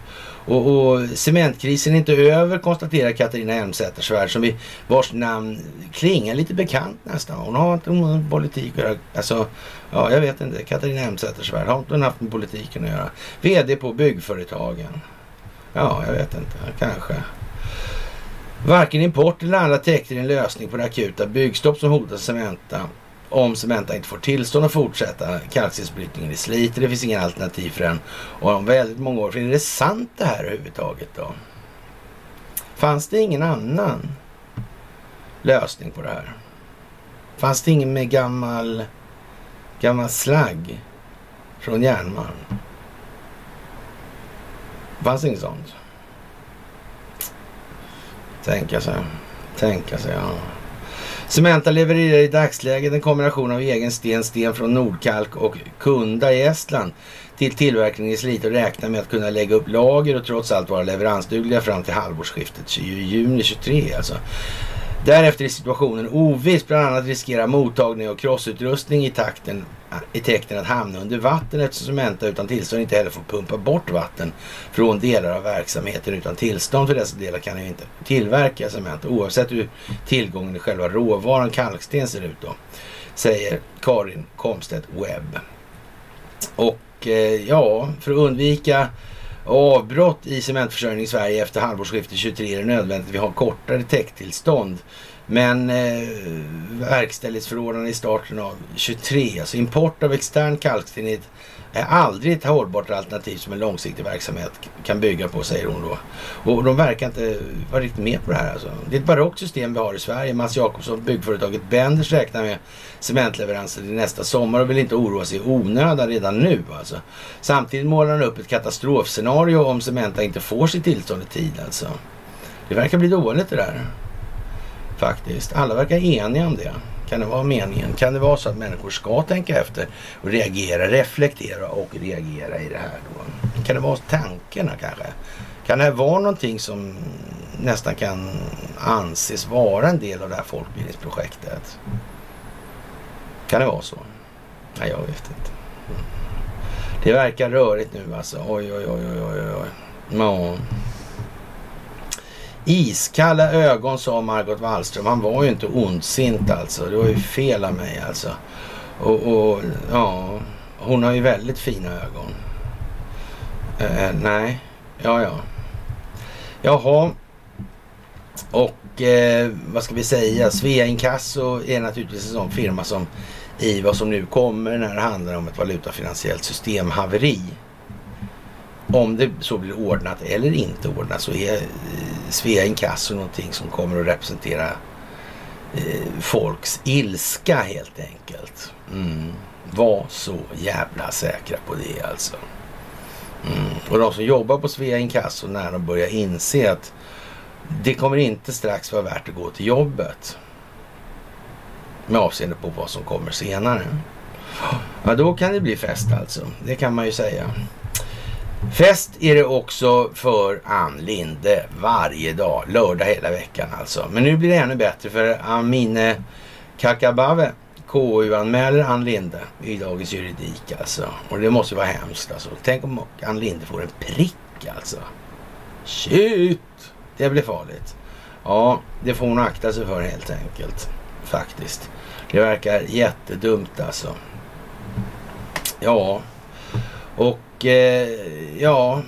Och, och cementkrisen är inte över konstaterar Katarina Elmsäter-Svärd som vi, vars namn klingar lite bekant nästan. Hon har inte med politik att göra. Alltså, ja, jag vet inte. Katarina Elmsäter-Svärd, har inte hon haft med politiken att göra? VD på byggföretagen. Ja, jag vet inte. Kanske. Varken import eller andra täcker en lösning på det akuta byggstopp som hotar Cementa om Cementa inte får tillstånd att fortsätta kalkstensbrytningen i Slite. Det finns inga alternativ för den. Och om väldigt många år. För är det sant det här överhuvudtaget då? Fanns det ingen annan lösning på det här? Fanns det ingen med gammal, gammal slagg från järnmalm? Fanns det inget sånt? Tänka sig. Tänka sig, ja. Cementa levererar i dagsläget en kombination av egen sten, sten från Nordkalk och Kunda i Estland till tillverkning i Slite och räknar med att kunna lägga upp lager och trots allt vara leveransdugliga fram till halvårsskiftet juni 23 alltså. Därefter är situationen oviss. Bland annat riskerar mottagning och krossutrustning i, takten, i täkten att hamna under vatten eftersom Cementa utan tillstånd inte heller får pumpa bort vatten från delar av verksamheten. Utan tillstånd för dessa delar kan ju inte tillverka cement oavsett hur tillgången i själva råvaran kalksten ser ut då. Säger Karin Komstedt Webb. Och eh, ja, för att undvika avbrott i cementförsörjning i Sverige efter halvårsskiftet 23 är det nödvändigt att vi har kortare täcktillstånd. Men eh, verkställighetsförordnande i starten av 23, alltså import av extern kalksten är aldrig ett hållbart alternativ som en långsiktig verksamhet kan bygga på, säger hon då. Och de verkar inte vara riktigt med på det här alltså. Det är ett barockt system vi har i Sverige. Mats Jakobsson, byggföretaget Benders räknar med cementleveranser till nästa sommar och vill inte oroa sig i onödan redan nu alltså. Samtidigt målar han upp ett katastrofscenario om Cementa inte får sitt tillstånd i tid alltså. Det verkar bli dåligt det där. Faktiskt. Alla verkar eniga om det. Kan det vara meningen? Kan det vara så att människor ska tänka efter och reagera, reflektera och reagera i det här då? Kan det vara tankarna kanske? Kan det här vara någonting som nästan kan anses vara en del av det här folkbildningsprojektet? Kan det vara så? Nej, jag vet inte. Mm. Det verkar rörigt nu alltså. Oj, oj, oj, oj, oj, oj. Ja. Iskalla ögon sa Margot Wallström. Han var ju inte ondsint alltså. Det var ju fel av mig alltså. Och, och ja, hon har ju väldigt fina ögon. Eh, eh nej, ja, ja. Jaha. Och eh, vad ska vi säga? Svea Inkasso är naturligtvis en sån firma som i vad som nu kommer när det handlar om ett valutafinansiellt systemhaveri. Om det så blir ordnat eller inte ordnat så är eh, Svea Inkasso någonting som kommer att representera eh, folks ilska helt enkelt. Mm. Var så jävla säkra på det alltså. Mm. Och de som jobbar på Svea Inkasso när de börjar inse att det kommer inte strax vara värt att gå till jobbet. Med avseende på vad som kommer senare. Ja, då kan det bli fest alltså. Det kan man ju säga. Fest är det också för Ann Linde varje dag, lördag hela veckan alltså. Men nu blir det ännu bättre för Amine Kakabave KU-anmäler Ann Linde i Dagens Juridik alltså. Och det måste ju vara hemskt alltså. Tänk om Ann Linde får en prick alltså. Shit! Det blir farligt. Ja, det får hon akta sig för helt enkelt. Faktiskt. Det verkar jättedumt alltså. Ja, och eh, ja.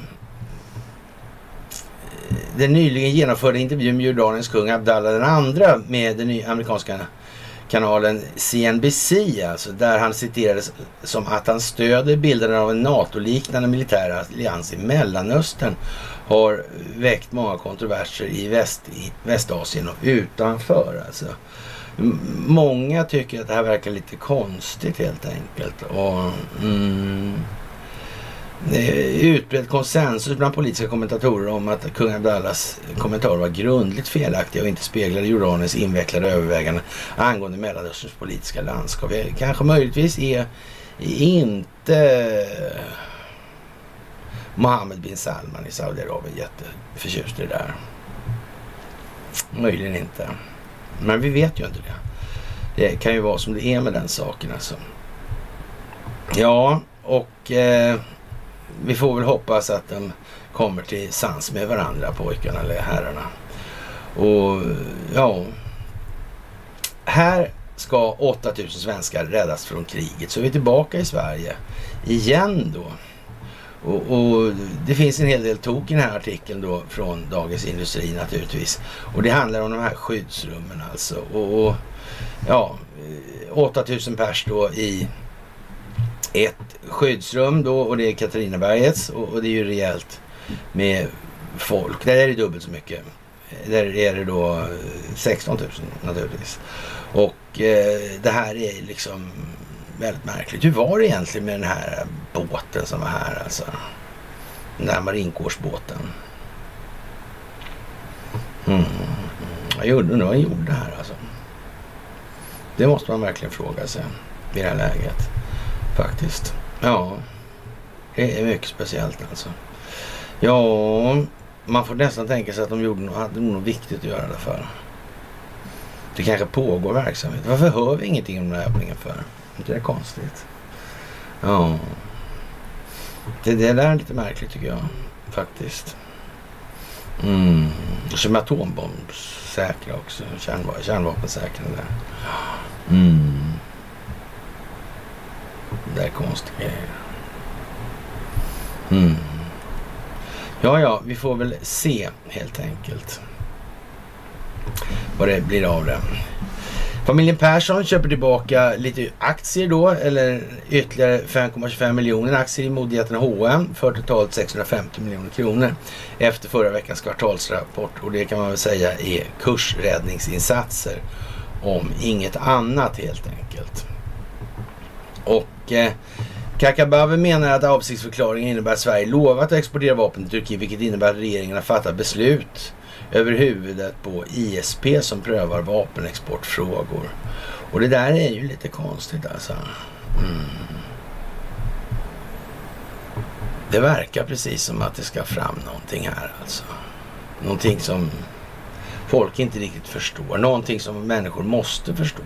Den nyligen genomförda intervjun med Jordaniens kung Abdallah den andra med den amerikanska kanalen CNBC, alltså, där han citerades som att han stöder bildandet av en NATO-liknande militär allians i Mellanöstern har väckt många kontroverser i, Väst, i Västasien och utanför. Alltså. Många tycker att det här verkar lite konstigt helt enkelt. Och, mm, Eh, utbredd konsensus bland politiska kommentatorer om att kung Abdallahs kommentarer var grundligt felaktiga och inte speglade Jordaniens invecklade överväganden angående Mellanösterns politiska landskap. Eh, kanske möjligtvis är inte Mohammed bin Salman i Saudiarabien jätteförtjust i det där. Möjligen inte. Men vi vet ju inte det. Det kan ju vara som det är med den saken alltså. Ja, och eh, vi får väl hoppas att de kommer till sans med varandra, pojkarna eller herrarna. Och ja, här ska 8000 svenskar räddas från kriget. Så är vi tillbaka i Sverige igen då. Och, och, det finns en hel del tok i den här artikeln då från Dagens Industri naturligtvis. Och det handlar om de här skyddsrummen alltså. Och, och ja, 8000 pers då i ett skyddsrum då och det är Katarinabergets och, och det är ju rejält med folk. Där är det dubbelt så mycket. Där är det då eh, 16 000 naturligtvis. Och eh, det här är liksom väldigt märkligt. Hur var det egentligen med den här båten som var här alltså? Den där marinkårsbåten. Mm. Jag undrar vad han gjorde här alltså. Det måste man verkligen fråga sig i det här läget. Faktiskt. Ja, det är mycket speciellt alltså. Ja, man får nästan tänka sig att de gjorde, hade något viktigt att göra alla fall. Det kanske pågår verksamhet. Varför hör vi ingenting om den här övningen för? det är konstigt? Ja. Det, det där är lite märkligt tycker jag faktiskt. Mm. Som atombombssäkra också. Kärnva kärnvapensäkra där. Mm. Det är konstiga grejer. Mm. Ja, ja, vi får väl se helt enkelt vad det blir av det. Familjen Persson köper tillbaka lite aktier då, eller ytterligare 5,25 miljoner aktier i modigheten H&M för totalt 650 miljoner kronor efter förra veckans kvartalsrapport. Och det kan man väl säga är kursräddningsinsatser om inget annat helt enkelt. Och eh, Kakabaveh menar att avsiktsförklaringen innebär att Sverige lovat att exportera vapen till Turkiet, vilket innebär att regeringen har fattat beslut över huvudet på ISP som prövar vapenexportfrågor. Och det där är ju lite konstigt alltså. Mm. Det verkar precis som att det ska fram någonting här alltså. Någonting som folk inte riktigt förstår. Någonting som människor måste förstå.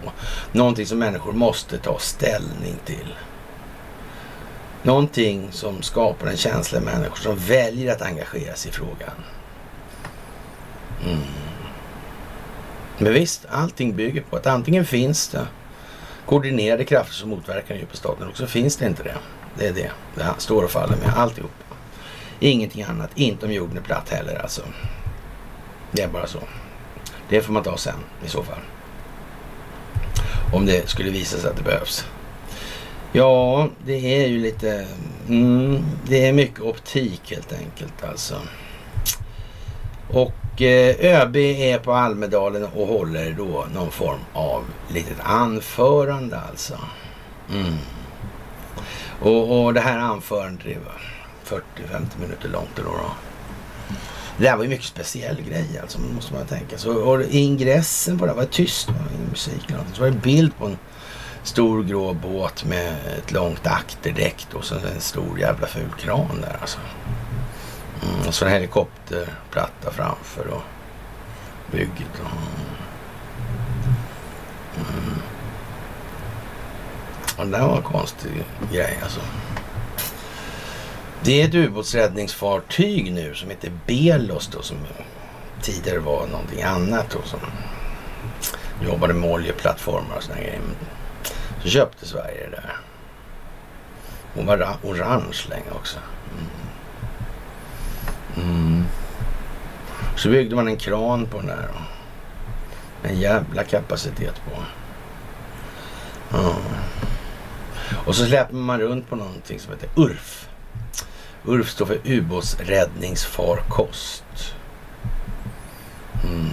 Någonting som människor måste ta ställning till. Någonting som skapar en känsla i människor som väljer att engagera sig i frågan. Mm. Men visst, allting bygger på att antingen finns det koordinerade krafter som motverkar den djupa staten och så finns det inte det. Det är det det står och faller med alltihop. Ingenting annat, inte om jorden är platt heller alltså. Det är bara så. Det får man ta sen i så fall. Om det skulle visa sig att det behövs. Ja, det är ju lite... Mm, det är mycket optik helt enkelt alltså. Och eh, ÖB är på Almedalen och håller då någon form av litet anförande alltså. Mm. Och, och det här anförandet är 40-50 minuter långt då. då. Det här var ju mycket speciell grej alltså, måste man tänka. Så, och ingressen på det var tyst, ingen musik eller någonting. Så var det en bild på en stor grå båt med ett långt akterdäck och så en stor jävla ful kran där alltså. Mm, och så en helikopterplatta framför och bygget. Och, mm. och det var en konstig grej alltså. Det är ett ubåtsräddningsfartyg nu som heter Belos då som tidigare var någonting annat då som jobbade med oljeplattformar och sådana grejer. Så köpte Sverige det där. Hon var orange länge också. Mm. Mm. Så byggde man en kran på den där. En jävla kapacitet på. Mm. Och så släpper man runt på någonting som heter URF. URF står för ubåtsräddningsfarkost. Mm.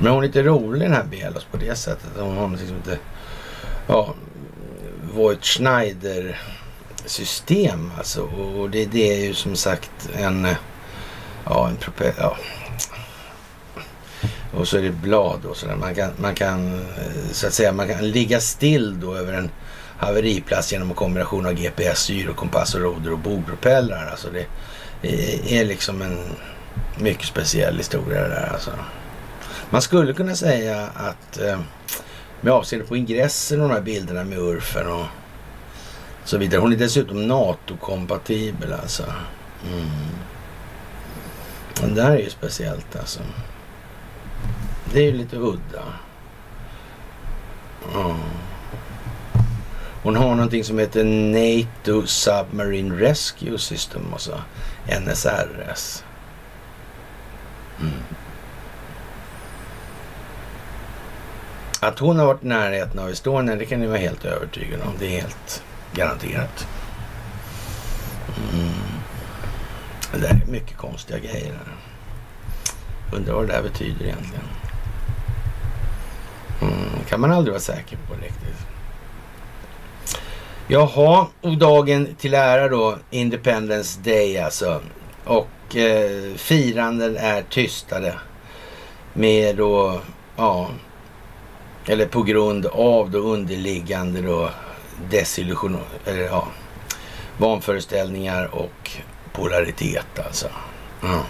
Men hon är lite rolig den här Belos på det sättet. Hon har liksom inte ja, Voigt Schneider system alltså. Och det, det är ju som sagt en, ja en propeller, ja. Och så är det blad och sådär. Man kan, man kan eh, så att säga, man kan ligga still då över en haveriplats genom en kombination av GPS, gyrokompass och roder och bogpropellrar. Alltså det är liksom en mycket speciell historia det där alltså. Man skulle kunna säga att eh, med avseende på ingressen och de här bilderna med Urfen och så vidare. Hon är dessutom NATO-kompatibel alltså. Mm. Det här är ju speciellt alltså. Det är ju lite udda. Mm. Hon har någonting som heter NATO Submarine Rescue System, alltså NSRS. Mm. Att hon har varit i närheten av Estonia, det kan ni vara helt övertygade om. Det är helt garanterat. Mm. Det där är mycket konstiga grejer. Undrar vad det där betyder egentligen. Mm. kan man aldrig vara säker på riktigt. Jaha, och dagen till ära då, Independence Day alltså. Och eh, firanden är tystade med då, ja, eller på grund av då underliggande då desillusion, eller ja, vanföreställningar och polaritet alltså. Mm.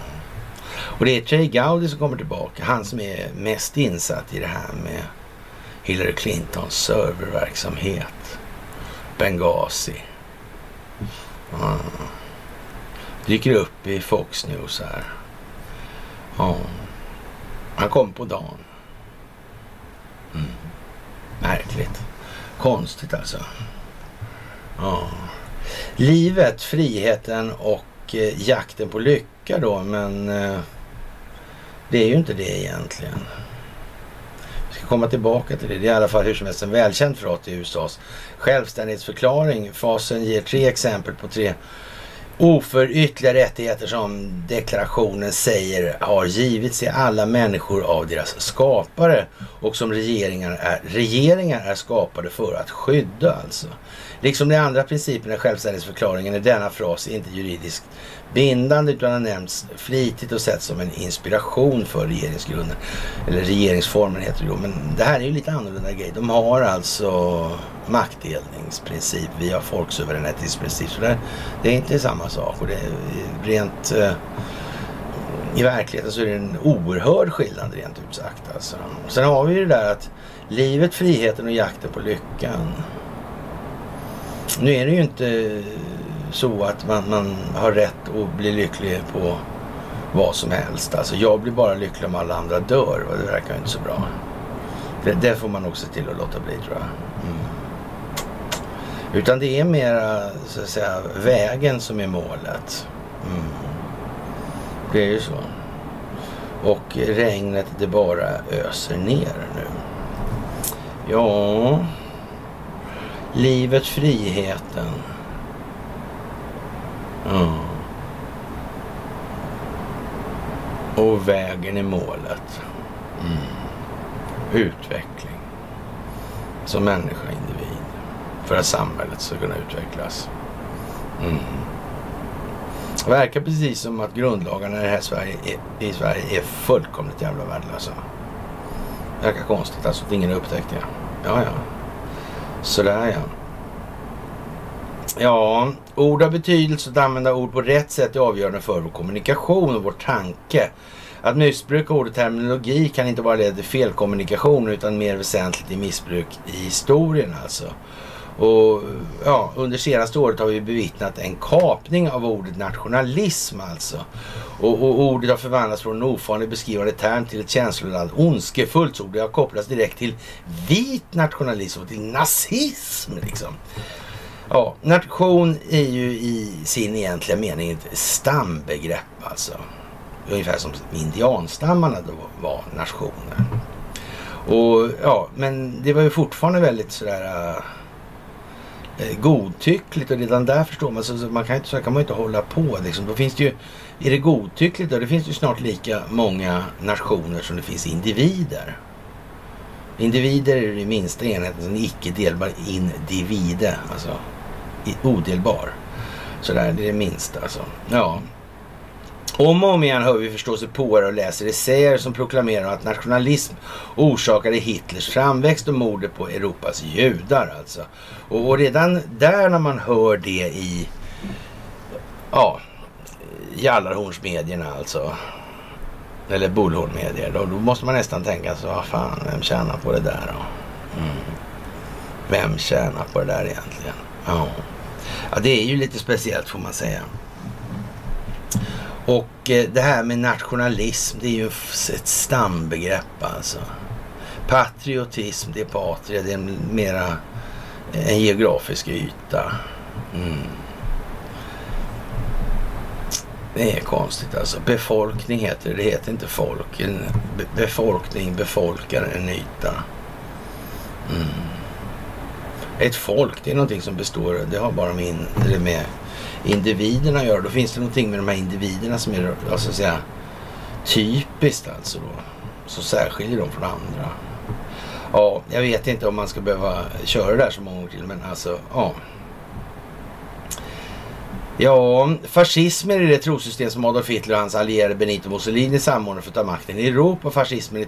Och det är Trey Gowdy som kommer tillbaka. Han som är mest insatt i det här med Hillary Clintons serververksamhet. Benghazi. Mm. Dyker upp i Fox News här. Ja. Han kom på dagen. Mm. Märkligt. Konstigt alltså. Ja. Livet, friheten och eh, jakten på lycka då, men eh, det är ju inte det egentligen. Komma tillbaka till det. Det är i alla fall hur som helst en välkänd fras i USAs självständighetsförklaring. Fasen ger tre exempel på tre oförytliga rättigheter som deklarationen säger har givits till alla människor av deras skapare och som regeringar är, regeringar är skapade för att skydda alltså. Liksom de andra principerna i självständighetsförklaringen är denna fras inte juridiskt bindande utan har nämnts flitigt och sett som en inspiration för regeringsgrunden. Eller regeringsformen heter det då. Men det här är ju lite annorlunda grej. De har alltså maktdelningsprincip, vi har folksuveränitetsprincip. Så det, det är inte samma sak. Och det är rent... Eh, I verkligheten så är det en oerhörd skillnad rent ut sagt. Alltså. Sen har vi ju det där att livet, friheten och jakten på lyckan. Nu är det ju inte så att man, man har rätt att bli lycklig på vad som helst. Alltså jag blir bara lycklig om alla andra dör och det verkar ju inte så bra. Det, det får man också till att låta bli tror jag. Mm. Utan det är mera så att säga vägen som är målet. Mm. Det är ju så. Och regnet det bara öser ner nu. Ja, livet, friheten. Och vägen i målet. Mm. Utveckling. Som människa, individ. För att samhället ska kunna utvecklas. Mm. Det verkar precis som att grundlagarna i, här Sverige är, i Sverige är fullkomligt jävla värdelösa. Det verkar konstigt alltså att ingen har upptäckt det. Ja, ja. Sådär ja. Ja, ord har betydelse. Att använda ord på rätt sätt är avgörande för vår kommunikation och vår tanke. Att missbruka ord och terminologi kan inte bara leda till felkommunikation utan mer väsentligt i missbruk i historien alltså. Och ja, under senaste året har vi bevittnat en kapning av ordet nationalism alltså. Och, och ordet har förvandlats från en ofarlig beskrivande term till ett känsloladdat ondskefullt ord. Det har kopplats direkt till vit nationalism och till nazism liksom. Ja, nation är ju i sin egentliga mening ett stambegrepp alltså. Ungefär som indianstammarna då var nationer. Och ja, men det var ju fortfarande väldigt sådär äh, godtyckligt och redan där förstår man, så, så man kan inte, så kan man inte hålla på liksom. Då finns det ju, är det godtyckligt då, det finns ju snart lika många nationer som det finns individer. Individer är det minsta enheten, en icke delbar individe, alltså odelbar. Sådär, det är det minsta alltså. Ja. Om och om igen hör vi förstås på och läser essäer som proklamerar att nationalism orsakade Hitlers framväxt och mordet på Europas judar alltså. Och, och redan där när man hör det i ja, Jallarhornsmedierna alltså. Eller Bullhornmedier. Då, då måste man nästan tänka så, vad fan, vem tjänar på det där då? Mm. Vem tjänar på det där egentligen? Ja. ja, det är ju lite speciellt får man säga. Och eh, det här med nationalism, det är ju ett stambegrepp alltså. Patriotism, det är patria, det är mera en geografisk yta. Mm. Det är konstigt alltså. Befolkning heter det, det heter inte folk. En befolkning befolkar en yta. Mm. Ett folk, det är någonting som består, det har bara med, eller med individerna att göra. Då finns det någonting med de här individerna som är alltså, säga, typiskt alltså då. Så särskiljer dem från andra. Ja, jag vet inte om man ska behöva köra det där så många gånger till, men alltså, ja. Ja, fascismen är det trosystem som Adolf Hitler och hans allierade Benito Mussolini samordnade för att ta makten i Europa. Fascismen är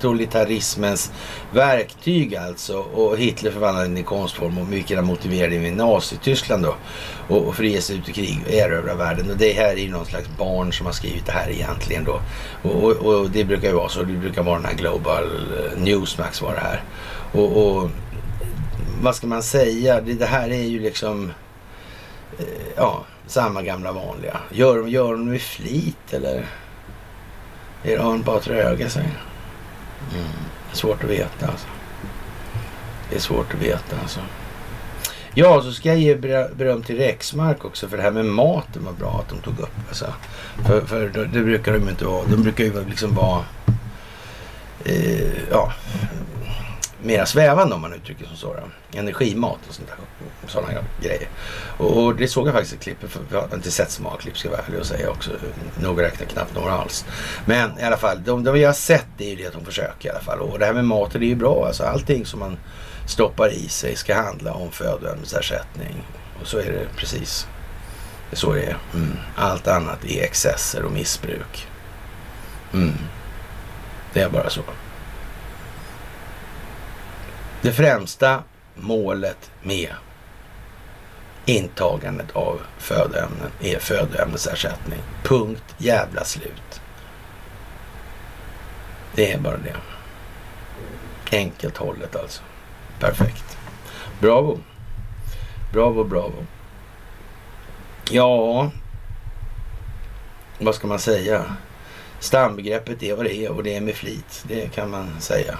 totalitarismens verktyg alltså. Och Hitler förvandlade den i konstform och vilket motiverade med Nazityskland då. Och, och för att ge sig ut i krig och erövra världen. Och det här är ju någon slags barn som har skrivit det här egentligen då. Och, och, och det brukar ju vara så. Det brukar vara den här Global eh, Newsmax var det här. Och, och vad ska man säga? Det, det här är ju liksom eh, ja, samma gamla vanliga. Gör, gör de med flit eller? Är det bara tröga sig? Mm. Svårt att veta alltså. Det är svårt att veta alltså. Ja, så ska jag ge beröm till Rexmark också för det här med maten var bra att de tog upp. Alltså. För, för det brukar de inte vara. De brukar ju liksom vara eh, ja, mera svävande om man uttrycker som så. Energimat och sånt där, sådana grejer. Och, och, det såg jag faktiskt i klippet, för jag har inte sett så många klipp ska jag vara ärlig och säga också. Nog räknar knappt några alls. Men i alla fall, de, de vi har sett det är ju det att de försöker i alla fall. Och det här med maten är ju bra. Alltså allting som man stoppar i sig ska handla om födoämnesersättning. Och så är det precis. Det är så det är. Mm. Allt annat är excesser och missbruk. Mm. Det är bara så. Det främsta målet med intagandet av födoämnen är födoämnesersättning. Punkt jävla slut. Det är bara det. Enkelt hållet alltså. Perfekt. Bravo. Bravo, bravo. Ja, vad ska man säga? Stambegreppet är vad det är och det är med flit. Det kan man säga.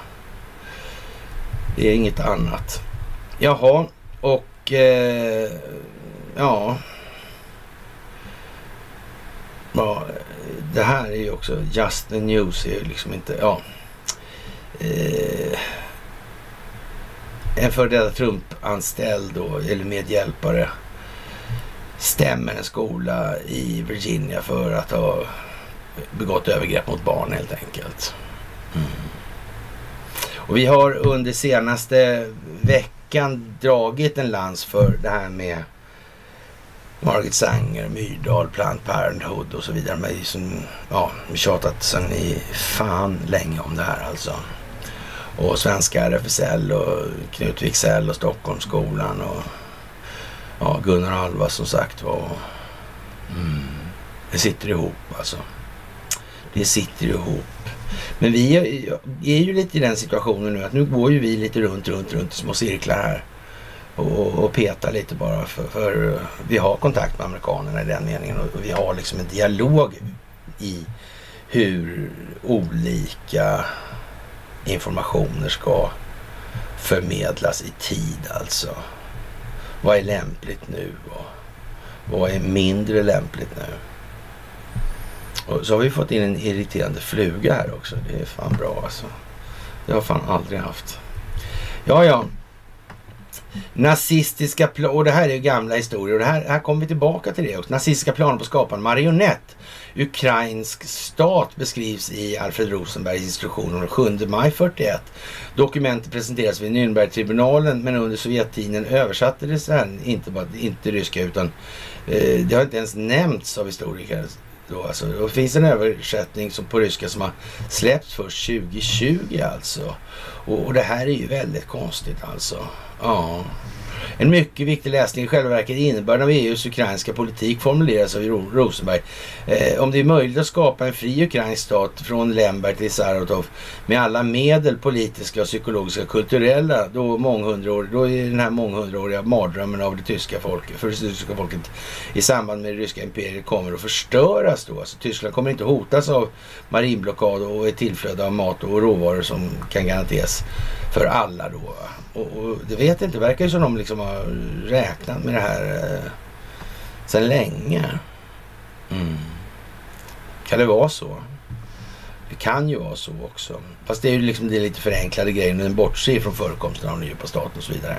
Det är inget annat. Jaha, och eh, ja. ja. Det här är ju också, just the news är ju liksom inte, ja. Eh, en före detta Trump-anställd då, eller medhjälpare stämmer en skola i Virginia för att ha begått övergrepp mot barn helt enkelt. Mm. Och vi har under senaste veckan dragit en lans för det här med Margit Sanger, Myrdal, Planned Parenthood och så vidare. Men som, ja, vi tjatat sen i fan länge om det här alltså. Och svenska RFSL och Knut Wicksell och Stockholmsskolan och ja, Gunnar Alva som sagt var. Mm, det sitter ihop alltså. Det sitter ihop. Men vi är ju lite i den situationen nu att nu går ju vi lite runt, runt, runt i små cirklar här. Och, och petar lite bara för, för, vi har kontakt med amerikanerna i den meningen och, och vi har liksom en dialog i hur olika informationer ska förmedlas i tid alltså. Vad är lämpligt nu och vad är mindre lämpligt nu? Och så har vi fått in en irriterande fluga här också. Det är fan bra alltså. Det har fan aldrig haft. Ja, ja. Nazistiska planer, och det här är ju gamla historier och det här, här kommer vi tillbaka till det också. Nazistiska planer på att skapa en marionett. Ukrainsk stat beskrivs i Alfred Rosenbergs instruktioner den 7 maj 41. Dokumentet presenteras vid Nürnbergtribunalen men under Sovjettiden översatte det sen, inte, bara, inte ryska utan eh, det har inte ens nämnts av historiker. Då, alltså. Det finns en översättning som, på ryska som har släppts först 2020 alltså. Och, och det här är ju väldigt konstigt alltså. Ja. En mycket viktig läsning i själva verket innebörden av EUs ukrainska politik formuleras av Rosenberg. Eh, om det är möjligt att skapa en fri ukrainsk stat från Lemberg till Saratov med alla medel, politiska, psykologiska, kulturella, då, månghundraår, då är den här månghundraåriga mardrömmen av det tyska folket, för det tyska folket i samband med det ryska imperiet kommer att förstöras då. Alltså, Tyskland kommer inte hotas av marinblockad och ett tillflöde av mat och råvaror som kan garanteras för alla då. Och, och det vet jag inte, det verkar ju som de liksom har räknat med det här eh, sedan länge. Mm. Kan det vara så? Det kan ju vara så också. Fast det är ju liksom det lite förenklade grejen. Den bortser från förekomsten av den djupa staten och så vidare.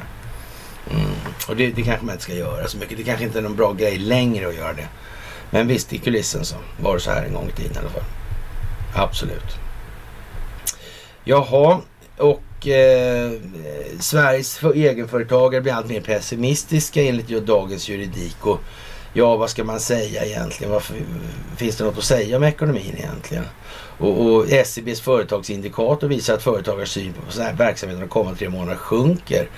Mm. Och det, det kanske man inte ska göra så mycket. Det kanske inte är någon bra grej längre att göra det. Men visst, i kulissen så var det så här en gång i tiden i alla fall. Absolut. Jaha, och eh, Sveriges egenföretagare blir allt mer pessimistiska enligt dagens juridik. Och ja, vad ska man säga egentligen? Varför, finns det något att säga om ekonomin egentligen? Och, och SCBs företagsindikator visar att företagars syn på så här verksamheten de kommande tre månaderna sjunker.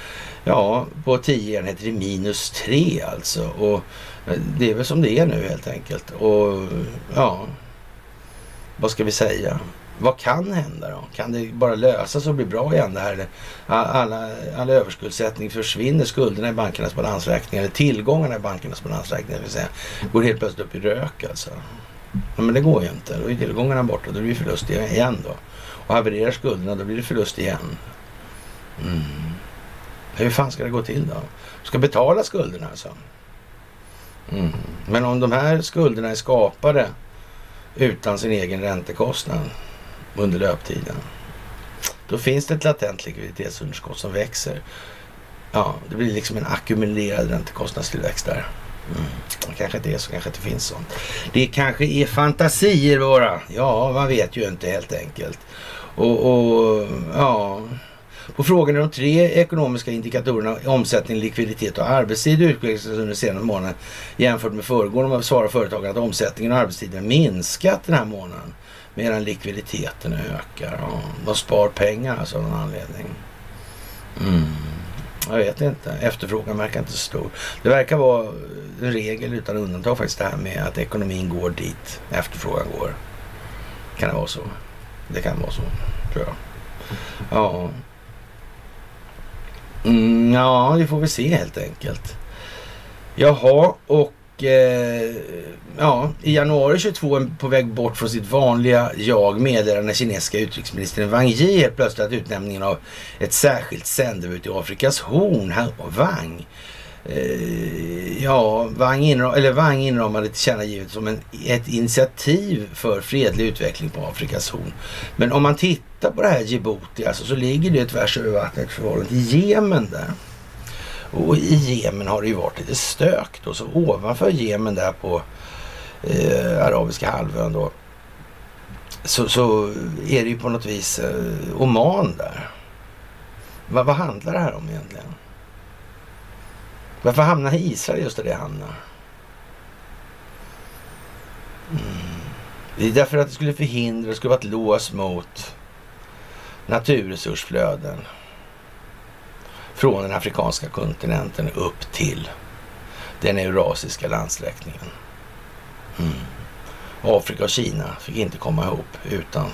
Ja, på tio enheter i minus tre alltså. Och eh, det är väl som det är nu helt enkelt. Och ja, vad ska vi säga? Vad kan hända då? Kan det bara lösas och bli bra igen det här? Alla, all överskuldsättning försvinner, skulderna i bankernas balansräkningar, eller tillgångarna i bankernas balansräkning vill säga, går helt plötsligt upp i rök alltså. Ja, men det går ju inte. Då är tillgångarna borta då blir det förlust igen då. Och havererar skulderna då blir det förlust igen. Mm. Hur fan ska det gå till då? Ska betala skulderna alltså? Mm. Men om de här skulderna är skapade utan sin egen räntekostnad under löptiden. Då finns det ett latent likviditetsunderskott som växer. Ja, det blir liksom en ackumulerad räntekostnadstillväxt där. Mm. Kanske inte är så, kanske inte finns sånt. Det kanske är fantasier bara. Ja, man vet ju inte helt enkelt. Och, och ja... På frågan om de tre ekonomiska indikatorerna omsättning, likviditet och arbetstid utvecklats under senaste månaden jämfört med föregående svarar företagen att omsättningen och arbetstiden minskat den här månaden medan likviditeten ökar. Ja, de spar pengar alltså av någon anledning. Mm. Jag vet inte. Efterfrågan verkar inte så stor. Det verkar vara en regel utan undantag faktiskt det här med att ekonomin går dit efterfrågan går. Kan det vara så? Det kan vara så, tror jag. Ja. Mm, ja, det får vi se helt enkelt. Jaha, och Eh, ja, i januari 22 på väg bort från sitt vanliga jag meddelade den kinesiska utrikesministern Wang Yi helt plötsligt att utnämningen av ett särskilt sändebud i Afrikas horn, Wang, eh, ja, Wang, inram, eller Wang inramade tillkännagivet som en, ett initiativ för fredlig utveckling på Afrikas horn. Men om man tittar på det här Djibouti, alltså, så ligger det tvärs över vattnet förhållande till Jemen där. Och i Jemen har det ju varit lite stök då, så ovanför Jemen där på eh, arabiska halvön då så, så är det ju på något vis eh, Oman där. Va, vad handlar det här om egentligen? Varför hamnar Israel just där det hamnar? Mm. Det är därför att det skulle förhindra, det skulle vara ett lås mot naturresursflöden från den afrikanska kontinenten upp till den eurasiska landsläckningen. Mm. Afrika och Kina fick inte komma ihop utan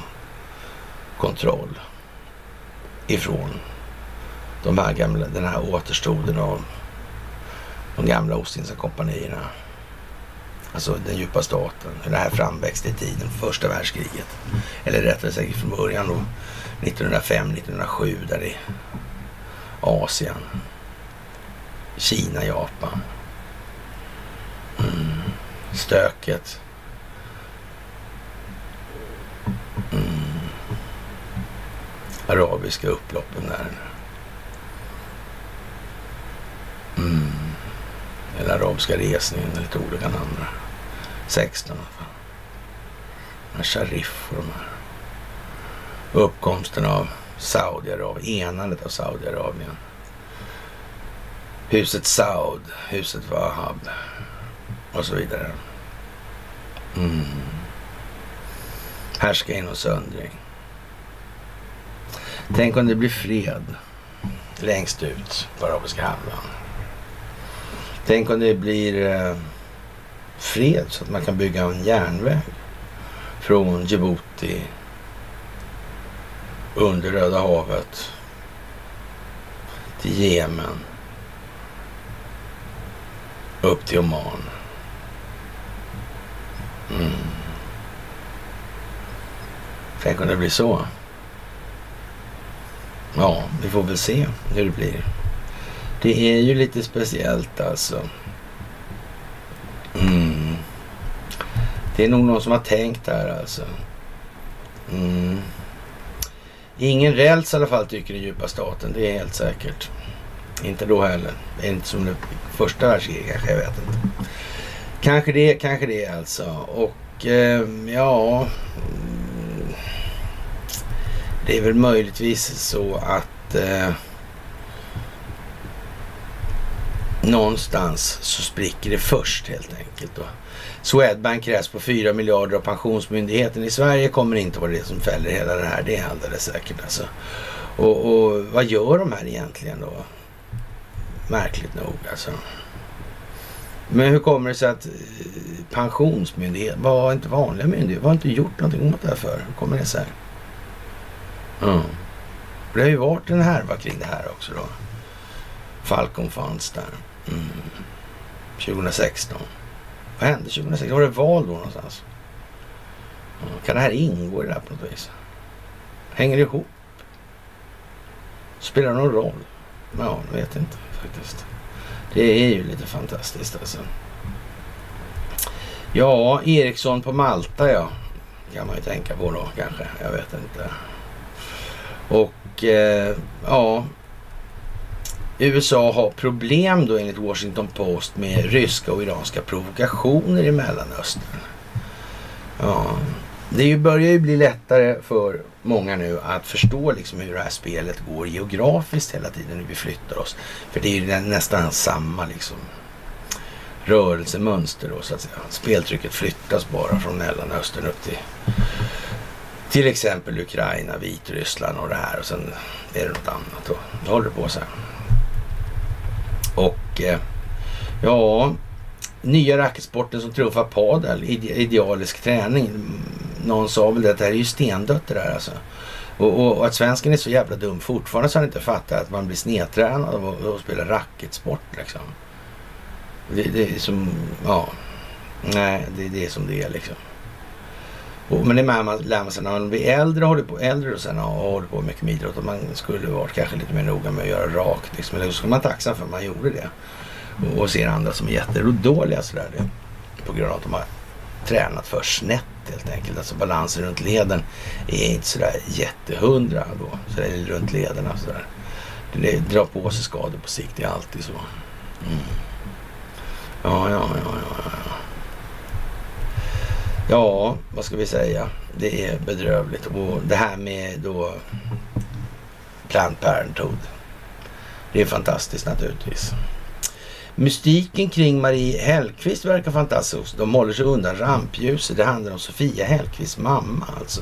kontroll ifrån de här gamla, den här återstoden av de gamla Ostindiska kompanierna. Alltså den djupa staten. Hur Det här framväxte i tiden för första världskriget. Eller rättare sagt från början då 1905-1907 där det Asien. Kina, Japan. Mm. Stöket. Mm. Arabiska upploppen där. Mm. Eller arabiska resningen, lite olika namn. 16 i alla fall. Sharif och de här. Uppkomsten av Saudiarabien, enandet av Saudiarabien. Huset Saud, huset Wahab och så vidare. Mm. Härska in och söndring. Tänk om det blir fred längst ut på arabiska halvön. Tänk om det blir eh, fred så att man kan bygga en järnväg från Djibouti under Röda havet till Jemen upp till Oman. Mm. Tänk om det blir så. Ja, vi får väl se hur det blir. Det är ju lite speciellt alltså. Mm. Det är nog någon som har tänkt där, alltså. Mm. Ingen räls i alla fall tycker den djupa staten. Det är helt säkert. Inte då heller. Det är inte som det första världskriget kanske. Jag vet inte. Kanske det, kanske det alltså. Och eh, ja. Det är väl möjligtvis så att eh, någonstans så spricker det först helt enkelt. Då. Swedbank krävs på 4 miljarder av Pensionsmyndigheten i Sverige kommer inte vara det som fäller hela det här. Det är alldeles säkert alltså. Och, och vad gör de här egentligen då? Märkligt nog alltså. Men hur kommer det sig att eh, Pensionsmyndigheten var inte vanliga myndigheter? Var inte gjort någonting åt det här för? Hur kommer det sig? Mm. Det har ju varit en härva kring det här också då. Falcon Funds där. Mm. 2016. Vad hände 2006? Var det val då någonstans? Mm, kan det här ingå i det här på något vis? Hänger det ihop? Spelar det någon roll? Ja, jag vet inte faktiskt. Det är ju lite fantastiskt alltså. Ja, Ericsson på Malta ja. Kan man ju tänka på då kanske. Jag vet inte. Och eh, ja, USA har problem då enligt Washington Post med ryska och iranska provokationer i Mellanöstern. Ja, det börjar ju bli lättare för många nu att förstå liksom hur det här spelet går geografiskt hela tiden när vi flyttar oss. För det är ju nästan samma liksom rörelsemönster då så att säga. Speltrycket flyttas bara från Mellanöstern upp till till exempel Ukraina, Vitryssland och det här och sen är det något annat. Då. Det håller på så här. Och eh, ja, nya racketsporten som trumfar padel, idealisk träning. Någon sa väl det att det här är ju stendött det där alltså. Och, och, och, att svensken är så jävla dum fortfarande så han inte fattar att man blir snedtränad av att spela racketsport liksom. Det, det, är som, ja, nej det, det är som det är liksom. Och, men det lär man, lär man sig när man blir äldre och håller på, äldre och sen håller på mycket med idrott. Och man skulle varit kanske lite mer noga med att göra rakt. Liksom. Eller så ska man tacksam för att man gjorde det. Och, och ser andra som är jättedåliga sådär. Det, på grund av att de har tränat för snett helt enkelt. Alltså balansen runt leden är inte sådär jättehundra då. Så eller runt lederna sådär. Det, det drar på sig skador på sikt, det är alltid så. Mm. Ja, ja, ja, ja, ja. Ja, vad ska vi säga? Det är bedrövligt. Och det här med då Planned Parenthood. Det är fantastiskt naturligtvis. Mystiken kring Marie Hellqvist verkar fantastisk. De håller sig undan rampljuset. Det handlar om Sofia Hellqvists mamma alltså.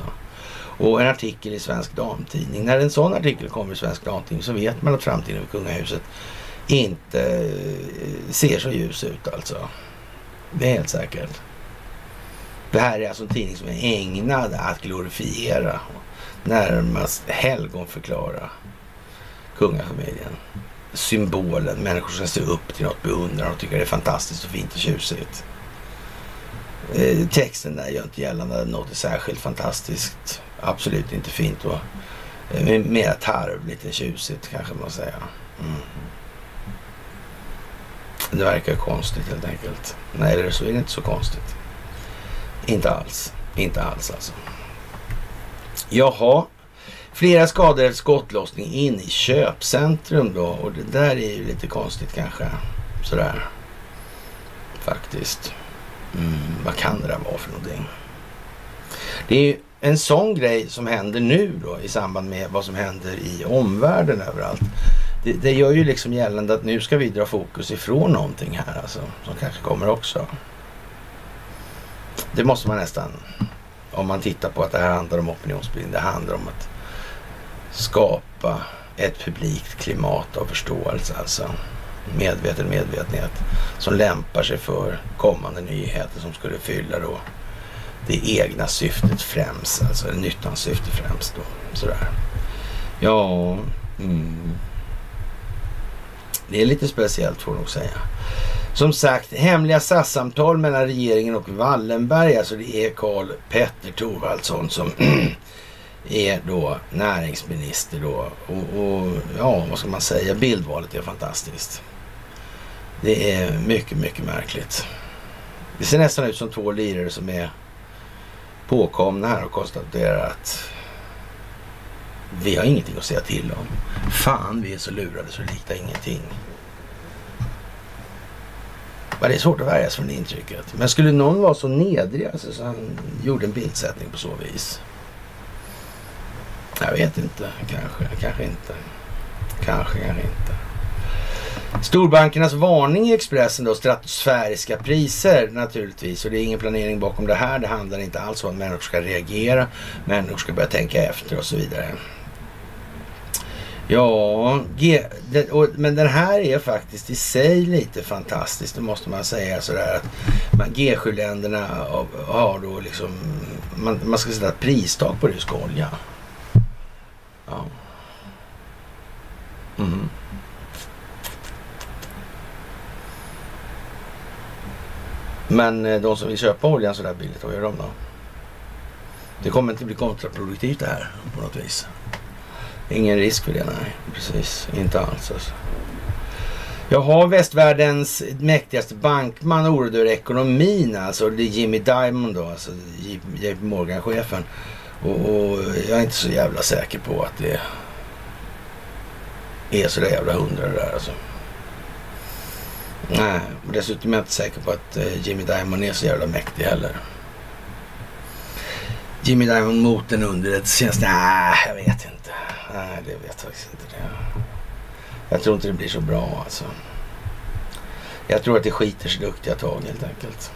Och en artikel i Svensk Damtidning. När en sån artikel kommer i Svensk Damtidning så vet man att framtiden för kungahuset inte eh, ser så ljus ut alltså. Det är helt säkert. Det här är alltså en tidning som är ägnad att glorifiera och närmast helgonförklara kungafamiljen. Symbolen, människor ska se upp till något, beundrar och tycker det är fantastiskt och fint och tjusigt. Eh, texten där gör inte gällande att något är särskilt fantastiskt. Absolut inte fint och eh, mer tarvligt än tjusigt kanske man säger. Mm. Det verkar konstigt helt enkelt. Nej, eller så är det inte så konstigt. Inte alls. Inte alls alltså. Jaha. Flera skador efter skottlossning in i köpcentrum då. Och det där är ju lite konstigt kanske. Sådär. Faktiskt. Mm, vad kan det där vara för någonting? Det är ju en sån grej som händer nu då i samband med vad som händer i omvärlden överallt. Det, det gör ju liksom gällande att nu ska vi dra fokus ifrån någonting här alltså. Som kanske kommer också. Det måste man nästan, om man tittar på att det här handlar om opinionsbildning. Det handlar om att skapa ett publikt klimat av förståelse alltså. Medveten medvetenhet som lämpar sig för kommande nyheter som skulle fylla då det egna syftet främst, alltså nyttans syfte främst då. Sådär. Ja, mm. det är lite speciellt får jag nog säga. Som sagt, hemliga SAS-samtal mellan regeringen och Wallenberg. Alltså det är Karl Petter Thorwaldsson som är då näringsminister då. Och, och, ja, vad ska man säga? Bildvalet är fantastiskt. Det är mycket, mycket märkligt. Det ser nästan ut som två lirare som är påkomna här och konstaterar att vi har ingenting att säga till om. Fan, vi är så lurade så det liknar ingenting. Men det är svårt att värja sig från det intrycket. Men skulle någon vara så nedrig alltså, så han gjorde en bildsättning på så vis? Jag vet inte. Kanske, kanske inte. Kanske, kanske inte. Storbankernas varning i Expressen då, stratosfäriska priser naturligtvis. Och det är ingen planering bakom det här. Det handlar inte alls om att människor ska reagera. Människor ska börja tänka efter och så vidare. Ja, men den här är faktiskt i sig lite fantastisk, det måste man säga sådär att G7-länderna har då liksom, man, man ska sätta ett pristak på rysk olja. Ja. Mm. Men eh, de som vill köpa oljan sådär billigt, vad gör de då? Det kommer inte bli kontraproduktivt det här på något vis. Ingen risk för det, nej. Precis, inte alls alltså. Jaha, västvärldens mäktigaste bankman oroad över ekonomin alltså. Det är Jimmy Diamond då, alltså JP Morgan-chefen. Och, och, jag är inte så jävla säker på att det är så där jävla hundra det där alltså. Nej, och dessutom är jag inte säker på att eh, Jimmy Diamond är så jävla mäktig heller. Jimmy Diamond mot en underrättelsetjänst? Nej, jag vet inte. Nej, det vet jag faktiskt inte. Det. Jag tror inte det blir så bra alltså. Jag tror att det skiter sig duktiga tag helt enkelt.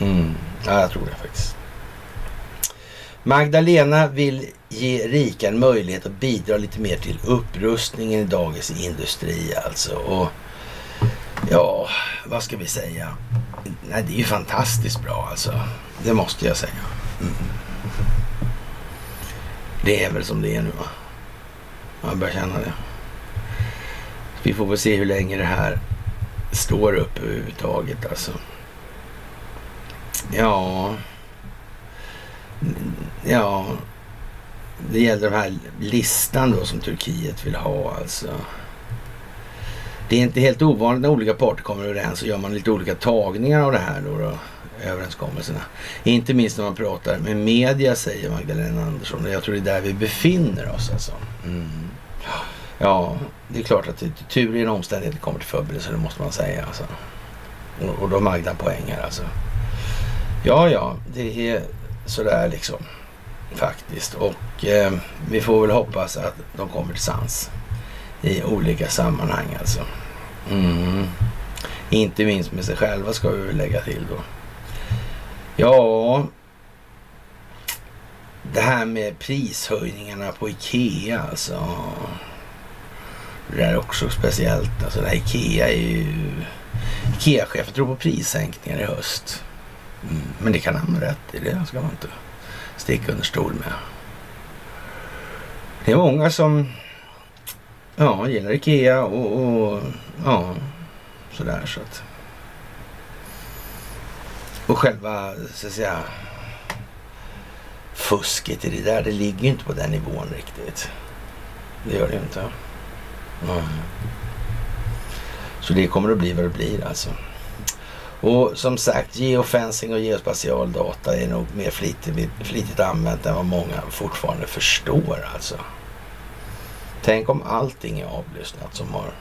Mm. Ja, jag tror det faktiskt. Magdalena vill ge rika en möjlighet att bidra lite mer till upprustningen i dagens industri alltså. Och ja, vad ska vi säga? Nej, det är ju fantastiskt bra alltså. Det måste jag säga. Mm. Det är väl som det är nu va? Jag börjar känna det. Vi får väl se hur länge det här står upp överhuvudtaget alltså. Ja. Ja. Det gäller den här listan då som Turkiet vill ha alltså. Det är inte helt ovanligt när olika parter kommer överens så gör man lite olika tagningar av det här då. då överenskommelserna. Inte minst när man pratar med media säger Magdalena Andersson. Jag tror det är där vi befinner oss alltså. Mm. Ja, det är klart att tur i en omständighet kommer till förberedelse, det måste man säga. Alltså. Och, och då har Magda poäng här alltså. Ja, ja, det är sådär liksom faktiskt. Och eh, vi får väl hoppas att de kommer till sans i olika sammanhang alltså. Mm. Inte minst med sig själva ska vi väl lägga till då. Ja, det här med prishöjningarna på Ikea alltså. Det är också speciellt. Alltså det här Ikea är ju... Ikea-chefen tror på prissänkningar i höst. Mm. Men det kan han ha rätt i. Det ska man inte sticka under stol med. Det är många som ja, gillar Ikea och, och ja, sådär så att. Och själva så att säga fusket i det där, det ligger ju inte på den nivån riktigt. Det gör det ju inte. Mm. Så det kommer att bli vad det blir alltså. Och som sagt, geofencing och geospatial data är nog mer flitigt, flitigt använt än vad många fortfarande förstår alltså. Tänk om allting är avlyssnat som har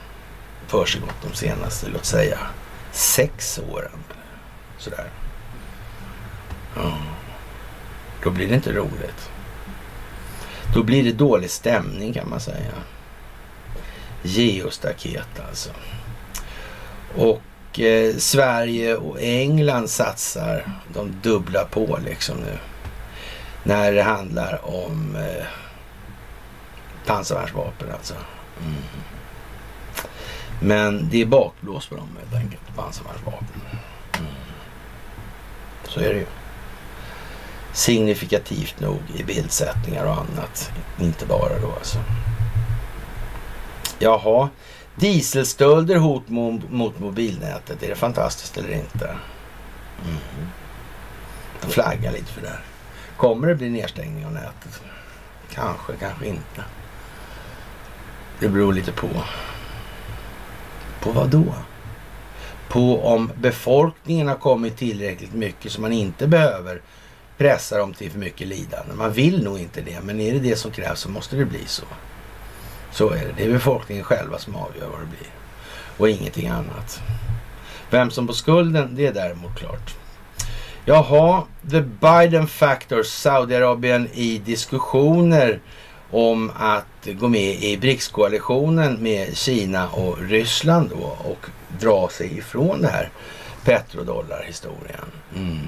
försiggått de senaste, låt säga, sex åren. Sådär. Ja. Då blir det inte roligt. Då blir det dålig stämning kan man säga. Geostaket alltså. Och eh, Sverige och England satsar de dubbla på liksom nu. När det handlar om eh, pansarvärnsvapen alltså. Mm. Men det är bakblås på dem helt enkelt, pansarvärnsvapen. Mm. Så är det ju. Signifikativt nog i bildsättningar och annat. Inte bara då alltså. Jaha, dieselstölder hot mot mobilnätet. Är det fantastiskt eller inte? Mm. De flaggar lite för det här. Kommer det bli nedstängning av nätet? Kanske, kanske inte. Det beror lite på. På vad då? På om befolkningen har kommit tillräckligt mycket så man inte behöver pressa dem till för mycket lidande. Man vill nog inte det, men är det det som krävs så måste det bli så. Så är det. Det är befolkningen själva som avgör vad det blir. Och ingenting annat. Vem som får skulden, det är däremot klart. Jaha, the Biden factor, Saudiarabien i diskussioner om att gå med i BRICS-koalitionen med Kina och Ryssland då och dra sig ifrån det här petrodollarhistorien. Mm.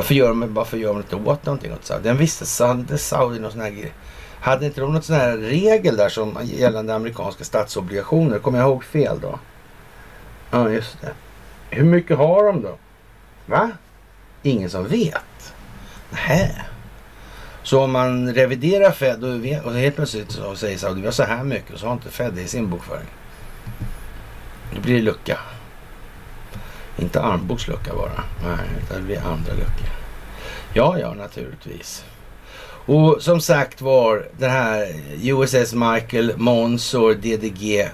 Varför gör de, varför gör de inte åt någonting åt Saudi? Den visste hade Saudi någon sån här grej. Hade inte de någon sån här regel där som gällande amerikanska statsobligationer? Kommer jag ihåg fel då? Ja, just det. Hur mycket har de då? Va? Ingen som vet? Nähä. Så om man reviderar Fed och, vet, och helt plötsligt så säger Saudi vi har så här mycket och så har inte Fed det i sin bokföring. Då blir det lucka. Inte armbågslucka bara. Nej, det blir andra luckor. Ja, ja, naturligtvis. Och som sagt var, den här USS Michael Monsor DDG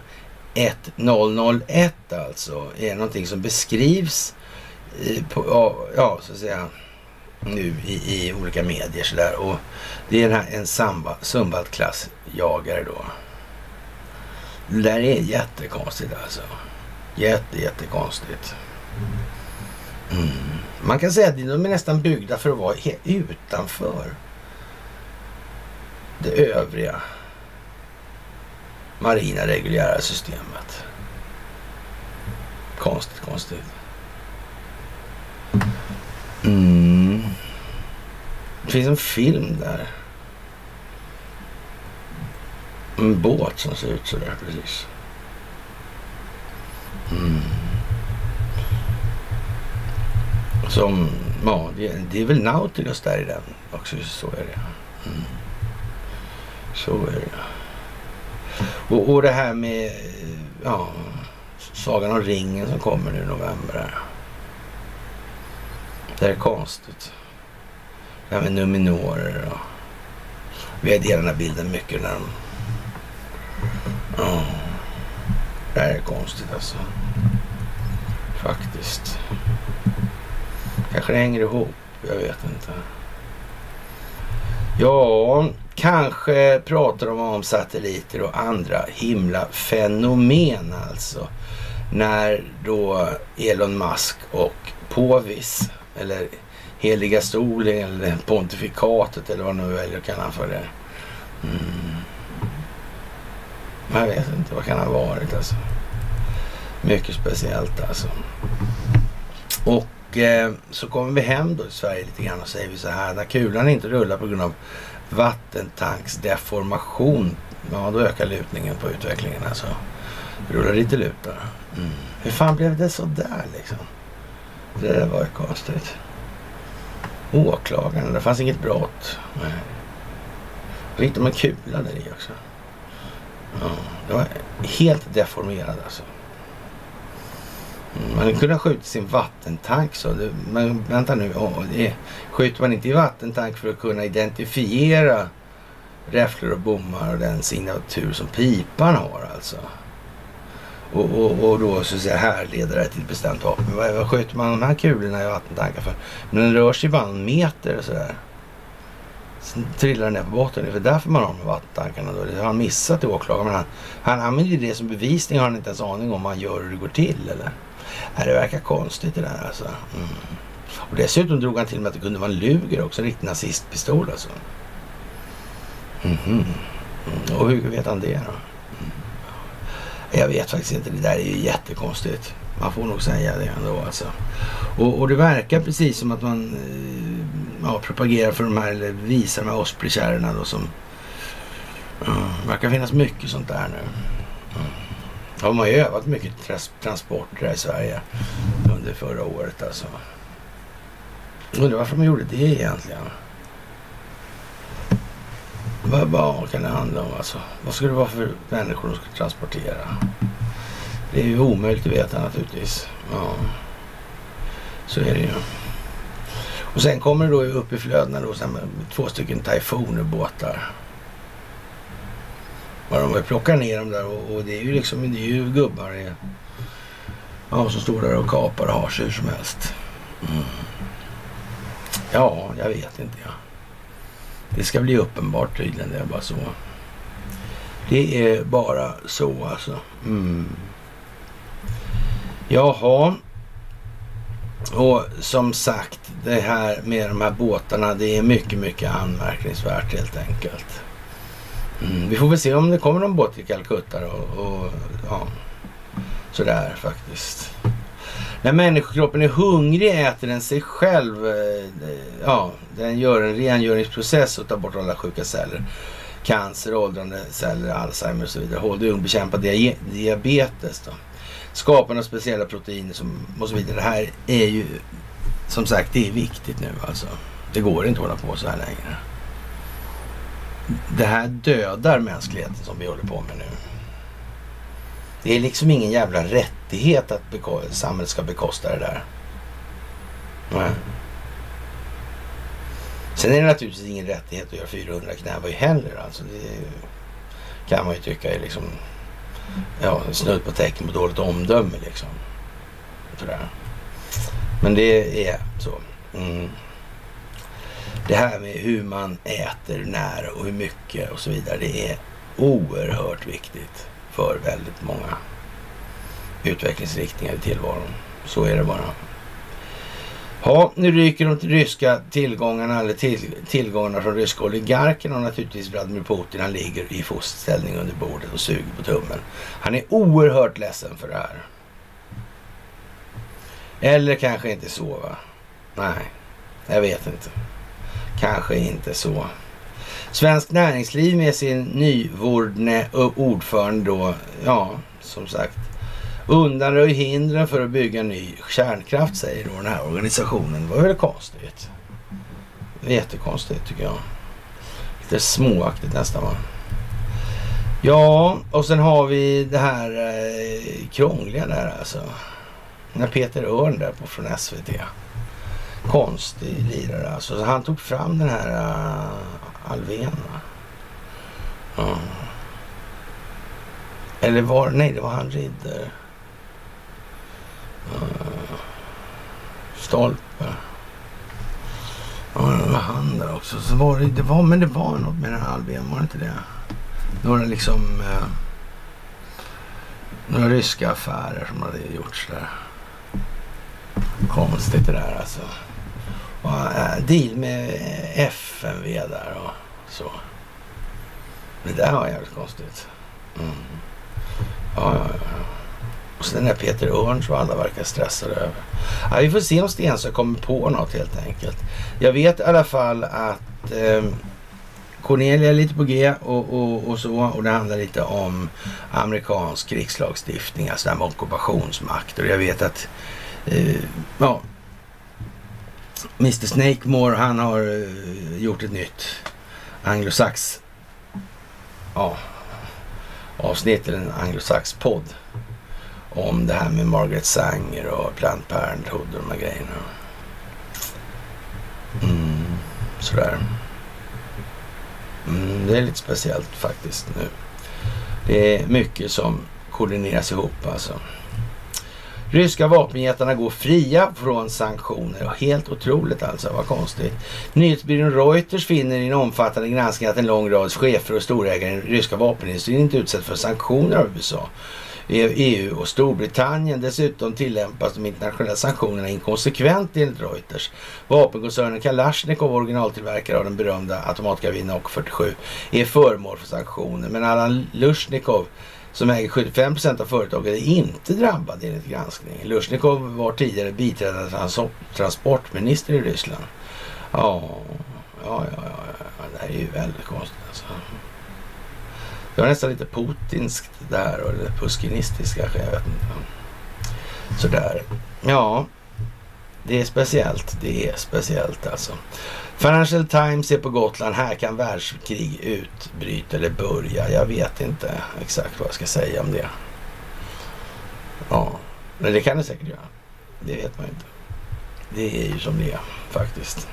1001 alltså är någonting som beskrivs eh, på, ja, så att säga nu i, i olika medier sådär. Och det är den här, en Sumbat-klass jagare då. Det där är jättekonstigt alltså. Jätte, jättekonstigt. Mm. Man kan säga att de är nästan byggda för att vara utanför det övriga marina reguljära systemet. Konstigt, konstigt. Mm. Det finns en film där. En båt som ser ut sådär precis. Mm. Som, ja, det, det, är väl Nautilus där i den också. Så är det. Mm. Så är det. Och, och det här med ja, Sagan om ringen som kommer nu i november. Det här är konstigt. Det här med numinorer och... Vi har delat den här bilden mycket när de... Ja. Det här är konstigt alltså. Faktiskt. Kanske det hänger ihop. Jag vet inte. Ja, kanske pratar de om satelliter och andra himla fenomen alltså. När då Elon Musk och påvis eller heliga stolen eller pontifikatet eller vad nu väljer att kalla för det. Mm. Jag vet inte, vad kan det ha varit alltså? Mycket speciellt alltså. Och eh, så kommer vi hem då i Sverige lite grann och säger vi så här. När kulan inte rullar på grund av vattentanksdeformation. Ja, då ökar lutningen på utvecklingen alltså. Rullar lite lutar. Mm. Hur fan blev det så där liksom? Det där var ju konstigt. Åklagaren, det fanns inget brott. Nej. Då hittade man kula där i också. Ja, det var helt deformerad alltså. Man kunde ha skjutit sin vattentank så. Det, men vänta nu, oh, det, skjuter man inte i vattentank för att kunna identifiera räfflor och bommar och den signatur som pipan har alltså? Och, och, och då så att säga härleder det till ett bestämt vapen. Vad, vad skjuter man de här kulorna i vattentankar för? Men den rör sig bara en meter och sådär. Sen trillar den ner på botten. Det är därför man har de vattentankarna då. Det har han missat i åklagaren. Men han, han använder det som bevisning. Har han inte ens aning om vad han gör hur det går till eller? Nej, det verkar konstigt det där alltså. Mm. Och dessutom drog han till med att det kunde vara en Luger också. En riktig nazistpistol alltså. Mm -hmm. mm. Och hur vet han det då? Mm. Jag vet faktiskt inte. Det där är ju jättekonstigt. Man får nog säga det ändå alltså. Och, och det verkar precis som att man eh, ja, propagerar för de här, eller visar de här Osprey-kärrorna då som... Mm, verkar finnas mycket sånt där nu. Mm. Ja, man har ju övat mycket transporter här i Sverige under förra året alltså. Undrar varför man gjorde det egentligen. Vad, vad kan det handla om alltså? Vad ska det vara för människor de ska transportera? Det är ju omöjligt att veta naturligtvis. Ja, så är det ju. Och sen kommer det då upp i flödena då sen två stycken Typhoon-båtar. Vad de plockar ner dem där och, och, det är ju liksom det är ju gubbar det, ja, som står där och kapar och har sig hur som helst. Mm. Ja, jag vet inte. Ja. Det ska bli uppenbart tydligen. Det är bara så. Det är bara så alltså. Mm. Jaha. Och som sagt, det här med de här båtarna, det är mycket, mycket anmärkningsvärt helt enkelt. Mm, vi får väl se om det kommer någon båt till Calcutta och, och ja, sådär faktiskt. När människokroppen är hungrig äter den sig själv. Eh, eh, ja, den gör en rengöringsprocess och tar bort alla sjuka celler. Cancer, åldrande celler, Alzheimer och så vidare. Håll dig ung, bekämpa diabetes. Då. Skapande av speciella proteiner som, och så vidare. Det här är ju som sagt, det är viktigt nu alltså. Det går inte att hålla på så här längre. Det här dödar mänskligheten som vi håller på med nu. Det är liksom ingen jävla rättighet att samhället ska bekosta det där. Nej. Sen är det naturligtvis ingen rättighet att göra 400 knäböj heller. Alltså det kan man ju tycka är liksom ja, snudd på tecken på dåligt omdöme liksom. Sådär. Men det är så. Mm. Det här med hur man äter, när och hur mycket och så vidare. Det är oerhört viktigt för väldigt många utvecklingsriktningar i tillvaron. Så är det bara. Ja, nu ryker de ryska tillgångarna, eller till, tillgångarna från ryska oligarkerna och naturligtvis Vladimir Putin. Han ligger i fosterställning under bordet och suger på tummen. Han är oerhört ledsen för det här. Eller kanske inte så va? Nej, jag vet inte. Kanske inte så. Svensk Näringsliv med sin nyvordne ordförande då, ja, som sagt, undanröj hindren för att bygga ny kärnkraft, säger då den här organisationen. Det var väl konstigt? Jättekonstigt tycker jag. Lite småaktigt nästan va. Ja, och sen har vi det här eh, krångliga där alltså. När Peter Örn där på från SVT. Konstig lirare alltså. Så han tog fram den här uh, Alvén Uh. Eller var nej det var han Ridder. Uh, Stolpe. Ja, det var han där också. Så var det, det var, men det var något med den här Alvén, var det inte det? Några liksom... Uh, några ryska affärer som hade gjorts där. konstigt det där alltså. Och, eh, deal med FMV där och så. Det där var jävligt konstigt. Mm. Ja, ja, ja. Och så den där Peter Örn som alla verkar stressade över. Ja, vi får se om Stensö kommer på något helt enkelt. Jag vet i alla fall att eh, Cornelia är lite på G och, och, och, så. Och det handlar lite om amerikansk krigslagstiftning, alltså det här med ockupationsmakt. Och jag vet att eh, ja, Mr Snakemore han har eh, gjort ett nytt anglosax ja, avsnitt eller en anglosax-podd om det här med Margaret Sanger och Planned Parenthood och de här grejerna. Mm, sådär. Mm, det är lite speciellt faktiskt nu. Det är mycket som koordineras ihop alltså. Ryska vapenjättarna går fria från sanktioner. Helt otroligt alltså, vad konstigt. Nyhetsbyrån Reuters finner i en omfattande granskning att en lång rad chefer och storägare i den ryska vapenindustrin inte utsätts för sanktioner av USA. EU och Storbritannien. Dessutom tillämpas de internationella sanktionerna inkonsekvent enligt Reuters. Vapenkoncernen Kalashnikov, originaltillverkare av den berömda automatkarbinen AK47, är föremål för sanktioner. Men Allan Lushnikov som äger 75 procent av företaget är inte drabbad enligt granskning. Lushnikov var tidigare biträdande transportminister i Ryssland. Ja, ja, ja, ja, det här är ju väldigt konstigt alltså. Det var nästan lite putinskt där och det puskinistiskt kanske, jag vet inte. Sådär. Ja, det är speciellt. Det är speciellt alltså. Financial Times är på Gotland. Här kan världskrig utbryta eller börja. Jag vet inte exakt vad jag ska säga om det. Ja, men det kan det säkert göra. Det vet man inte. Det är ju som det är faktiskt.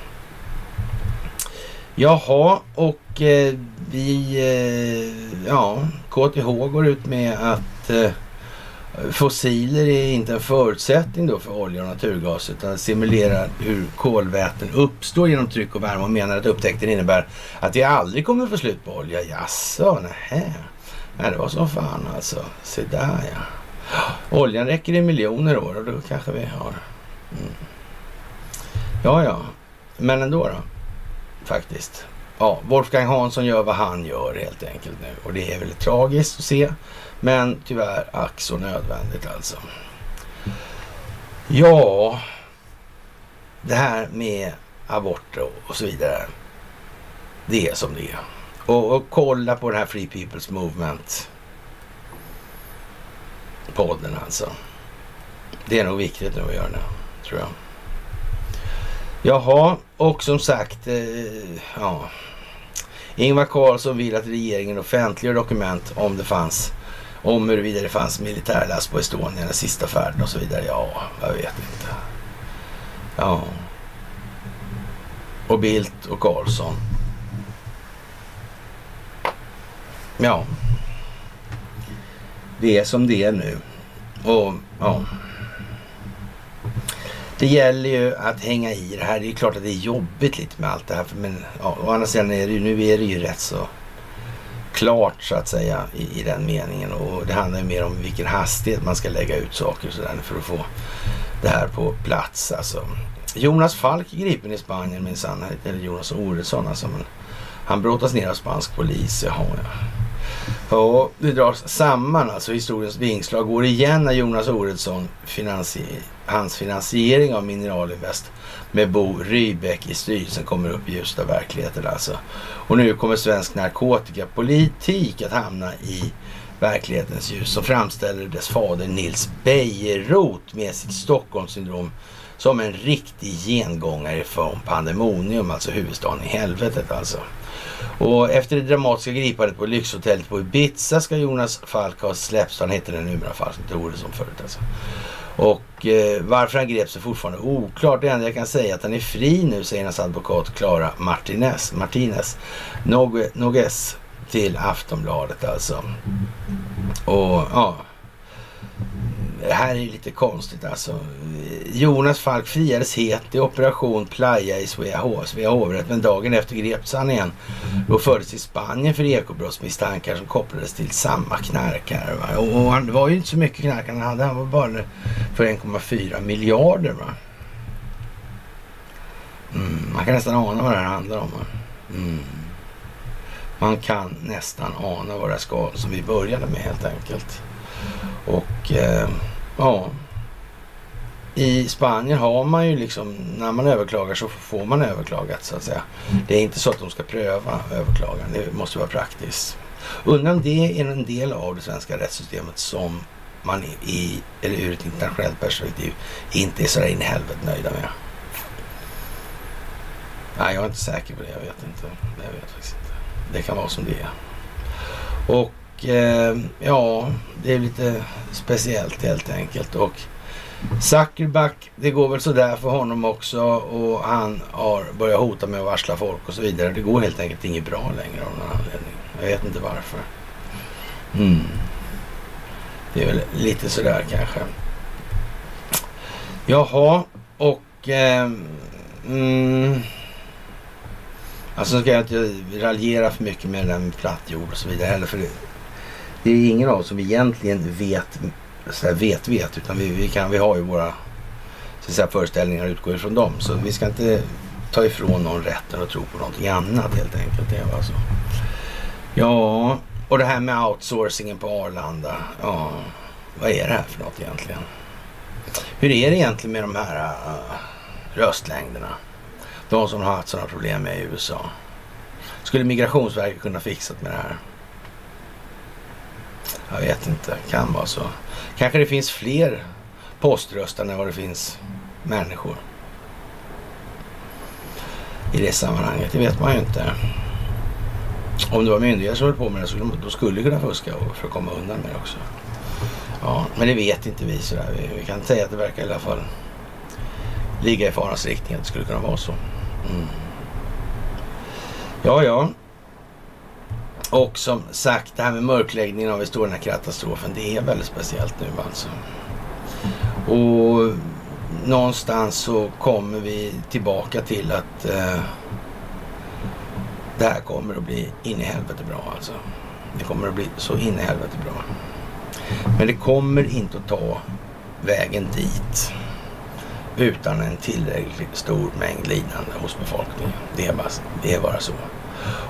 Jaha, och eh, vi, eh, ja, KTH går ut med att eh, fossiler är inte en förutsättning då för olja och naturgas utan simulerar hur kolväten uppstår genom tryck och värme och menar att upptäckten innebär att vi aldrig kommer få slut på olja. Jaså, nähä. Nej, det var som fan alltså. Se där ja. Oljan räcker i miljoner år och då kanske vi har... Mm. Ja, ja. Men ändå då faktiskt. Ja, Wolfgang Hansson gör vad han gör helt enkelt nu och det är väldigt tragiskt att se. Men tyvärr ack så nödvändigt alltså. Ja, det här med aborter och så vidare. Det är som det är. Och, och kolla på den här Free People's Movement podden alltså. Det är nog viktigt nu att göra det, tror jag. Jaha, och som sagt, eh, ja. Ingvar Carlsson vill att regeringen offentliggör dokument om det fanns om huruvida det fanns militärlast på Estonia den sista färden och så vidare. Ja, jag vet inte. Ja. Och Bildt och Carlsson. Ja. Det är som det är nu. Och ja det gäller ju att hänga i det här. Det är klart att det är jobbigt lite med allt det här. Men ja, å andra sidan är det ju, nu är det ju rätt så klart så att säga i, i den meningen. Och det handlar ju mer om vilken hastighet man ska lägga ut saker och sådär för att få det här på plats. Alltså. Jonas Falk gripen i Spanien minsann. Eller Jonas Oredsson alltså. Men han brottas ner av spansk polis. Jaha, ja. Ja, det dras samman alltså. Historiens vingslag går igen när Jonas Oredsson, finansi hans finansiering av Mineralinvest med Bo Rybeck i styrelsen kommer upp i ljuset av verkligheten alltså. Och nu kommer svensk narkotikapolitik att hamna i verklighetens ljus som framställer dess fader Nils Bejerot med sitt Stockholmssyndrom som en riktig gengångare från pandemonium, alltså huvudstaden i helvetet alltså. Och efter det dramatiska gripandet på lyxhotellet på Ibiza ska Jonas Falk ha släppts. Han heter den numera Falk, inte ordet som förut alltså. Och eh, varför han greps är fortfarande oklart. Det enda jag kan säga är att han är fri nu, säger hans advokat Clara Martinez, Martinez Nogues till Aftonbladet alltså. Och ja, det här är lite konstigt alltså. Jonas Falk friades het i operation Playa i Svea, hovrätt. Men dagen efter greps han igen och fördes till Spanien för ekobrottsmisstankar som kopplades till samma knarkare. Och, och han, det var ju inte så mycket knark han hade. Han var bara för 1,4 miljarder. Va? Mm. Man kan nästan ana vad det här handlar om. Mm. Man kan nästan ana vad det ska, som vi började med helt enkelt. Och eh, ja, i Spanien har man ju liksom, när man överklagar så får man överklagat så att säga. Det är inte så att de ska pröva överklagan, det måste vara praktiskt. Undrar om det är en del av det svenska rättssystemet som man i, eller ur ett internationellt perspektiv inte är sådär in i helvete nöjda med. Nej, jag är inte säker på det. Jag vet inte. Jag vet faktiskt inte. Det kan vara som det är. Och eh, ja, det är lite speciellt helt enkelt. Och Zuckerback, det går väl sådär för honom också och han har börjat hota med att varsla folk och så vidare. Det går helt enkelt inget bra längre av någon anledning. Jag vet inte varför. Mm. Det är väl lite sådär kanske. Jaha, och... Eh, mm, alltså ska jag inte raljera för mycket med den plattjord och så vidare heller. För det, det är ingen av oss som egentligen vet, så här, vet, vet. Utan vi, vi, kan, vi har ju våra så säga, föreställningar och utgår ifrån dem. Så vi ska inte ta ifrån någon rätten att tro på någonting annat helt enkelt. Det var så. Alltså- ja, och det här med outsourcingen på Arlanda. Ja, vad är det här för något egentligen? Hur är det egentligen med de här uh, röstlängderna? De som har haft sådana problem med i USA. Skulle Migrationsverket kunna fixat med det här? Jag vet inte, kan vara så. Kanske det finns fler poströstare än vad det finns människor. I det sammanhanget, det vet man ju inte. Om det var myndigheter som höll på med det så skulle de kunna fuska för att komma undan med det också. Ja, men det vet inte vi sådär. Vi, vi kan säga att det verkar i alla fall ligga i farans riktning att det skulle kunna vara så. Mm. Ja, ja. Och som sagt, det här med mörkläggningen av Estonia-katastrofen, det är väldigt speciellt nu alltså. Och någonstans så kommer vi tillbaka till att eh, det här kommer att bli in i helvete bra alltså. Det kommer att bli så in i helvete bra. Men det kommer inte att ta vägen dit utan en tillräckligt stor mängd lidande hos befolkningen. Det är bara, det är bara så.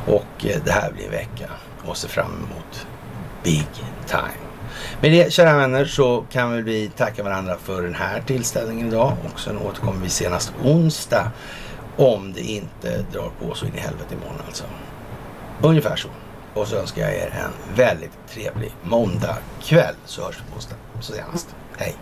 Och eh, det här blir en vecka och se fram emot big time. Med det kära vänner så kan vi tacka varandra för den här tillställningen idag och sen återkommer vi senast onsdag om det inte drar på så in i helvete imorgon alltså. Ungefär så. Och så önskar jag er en väldigt trevlig måndagkväll så hörs vi på onsdag. Så senast. Hej!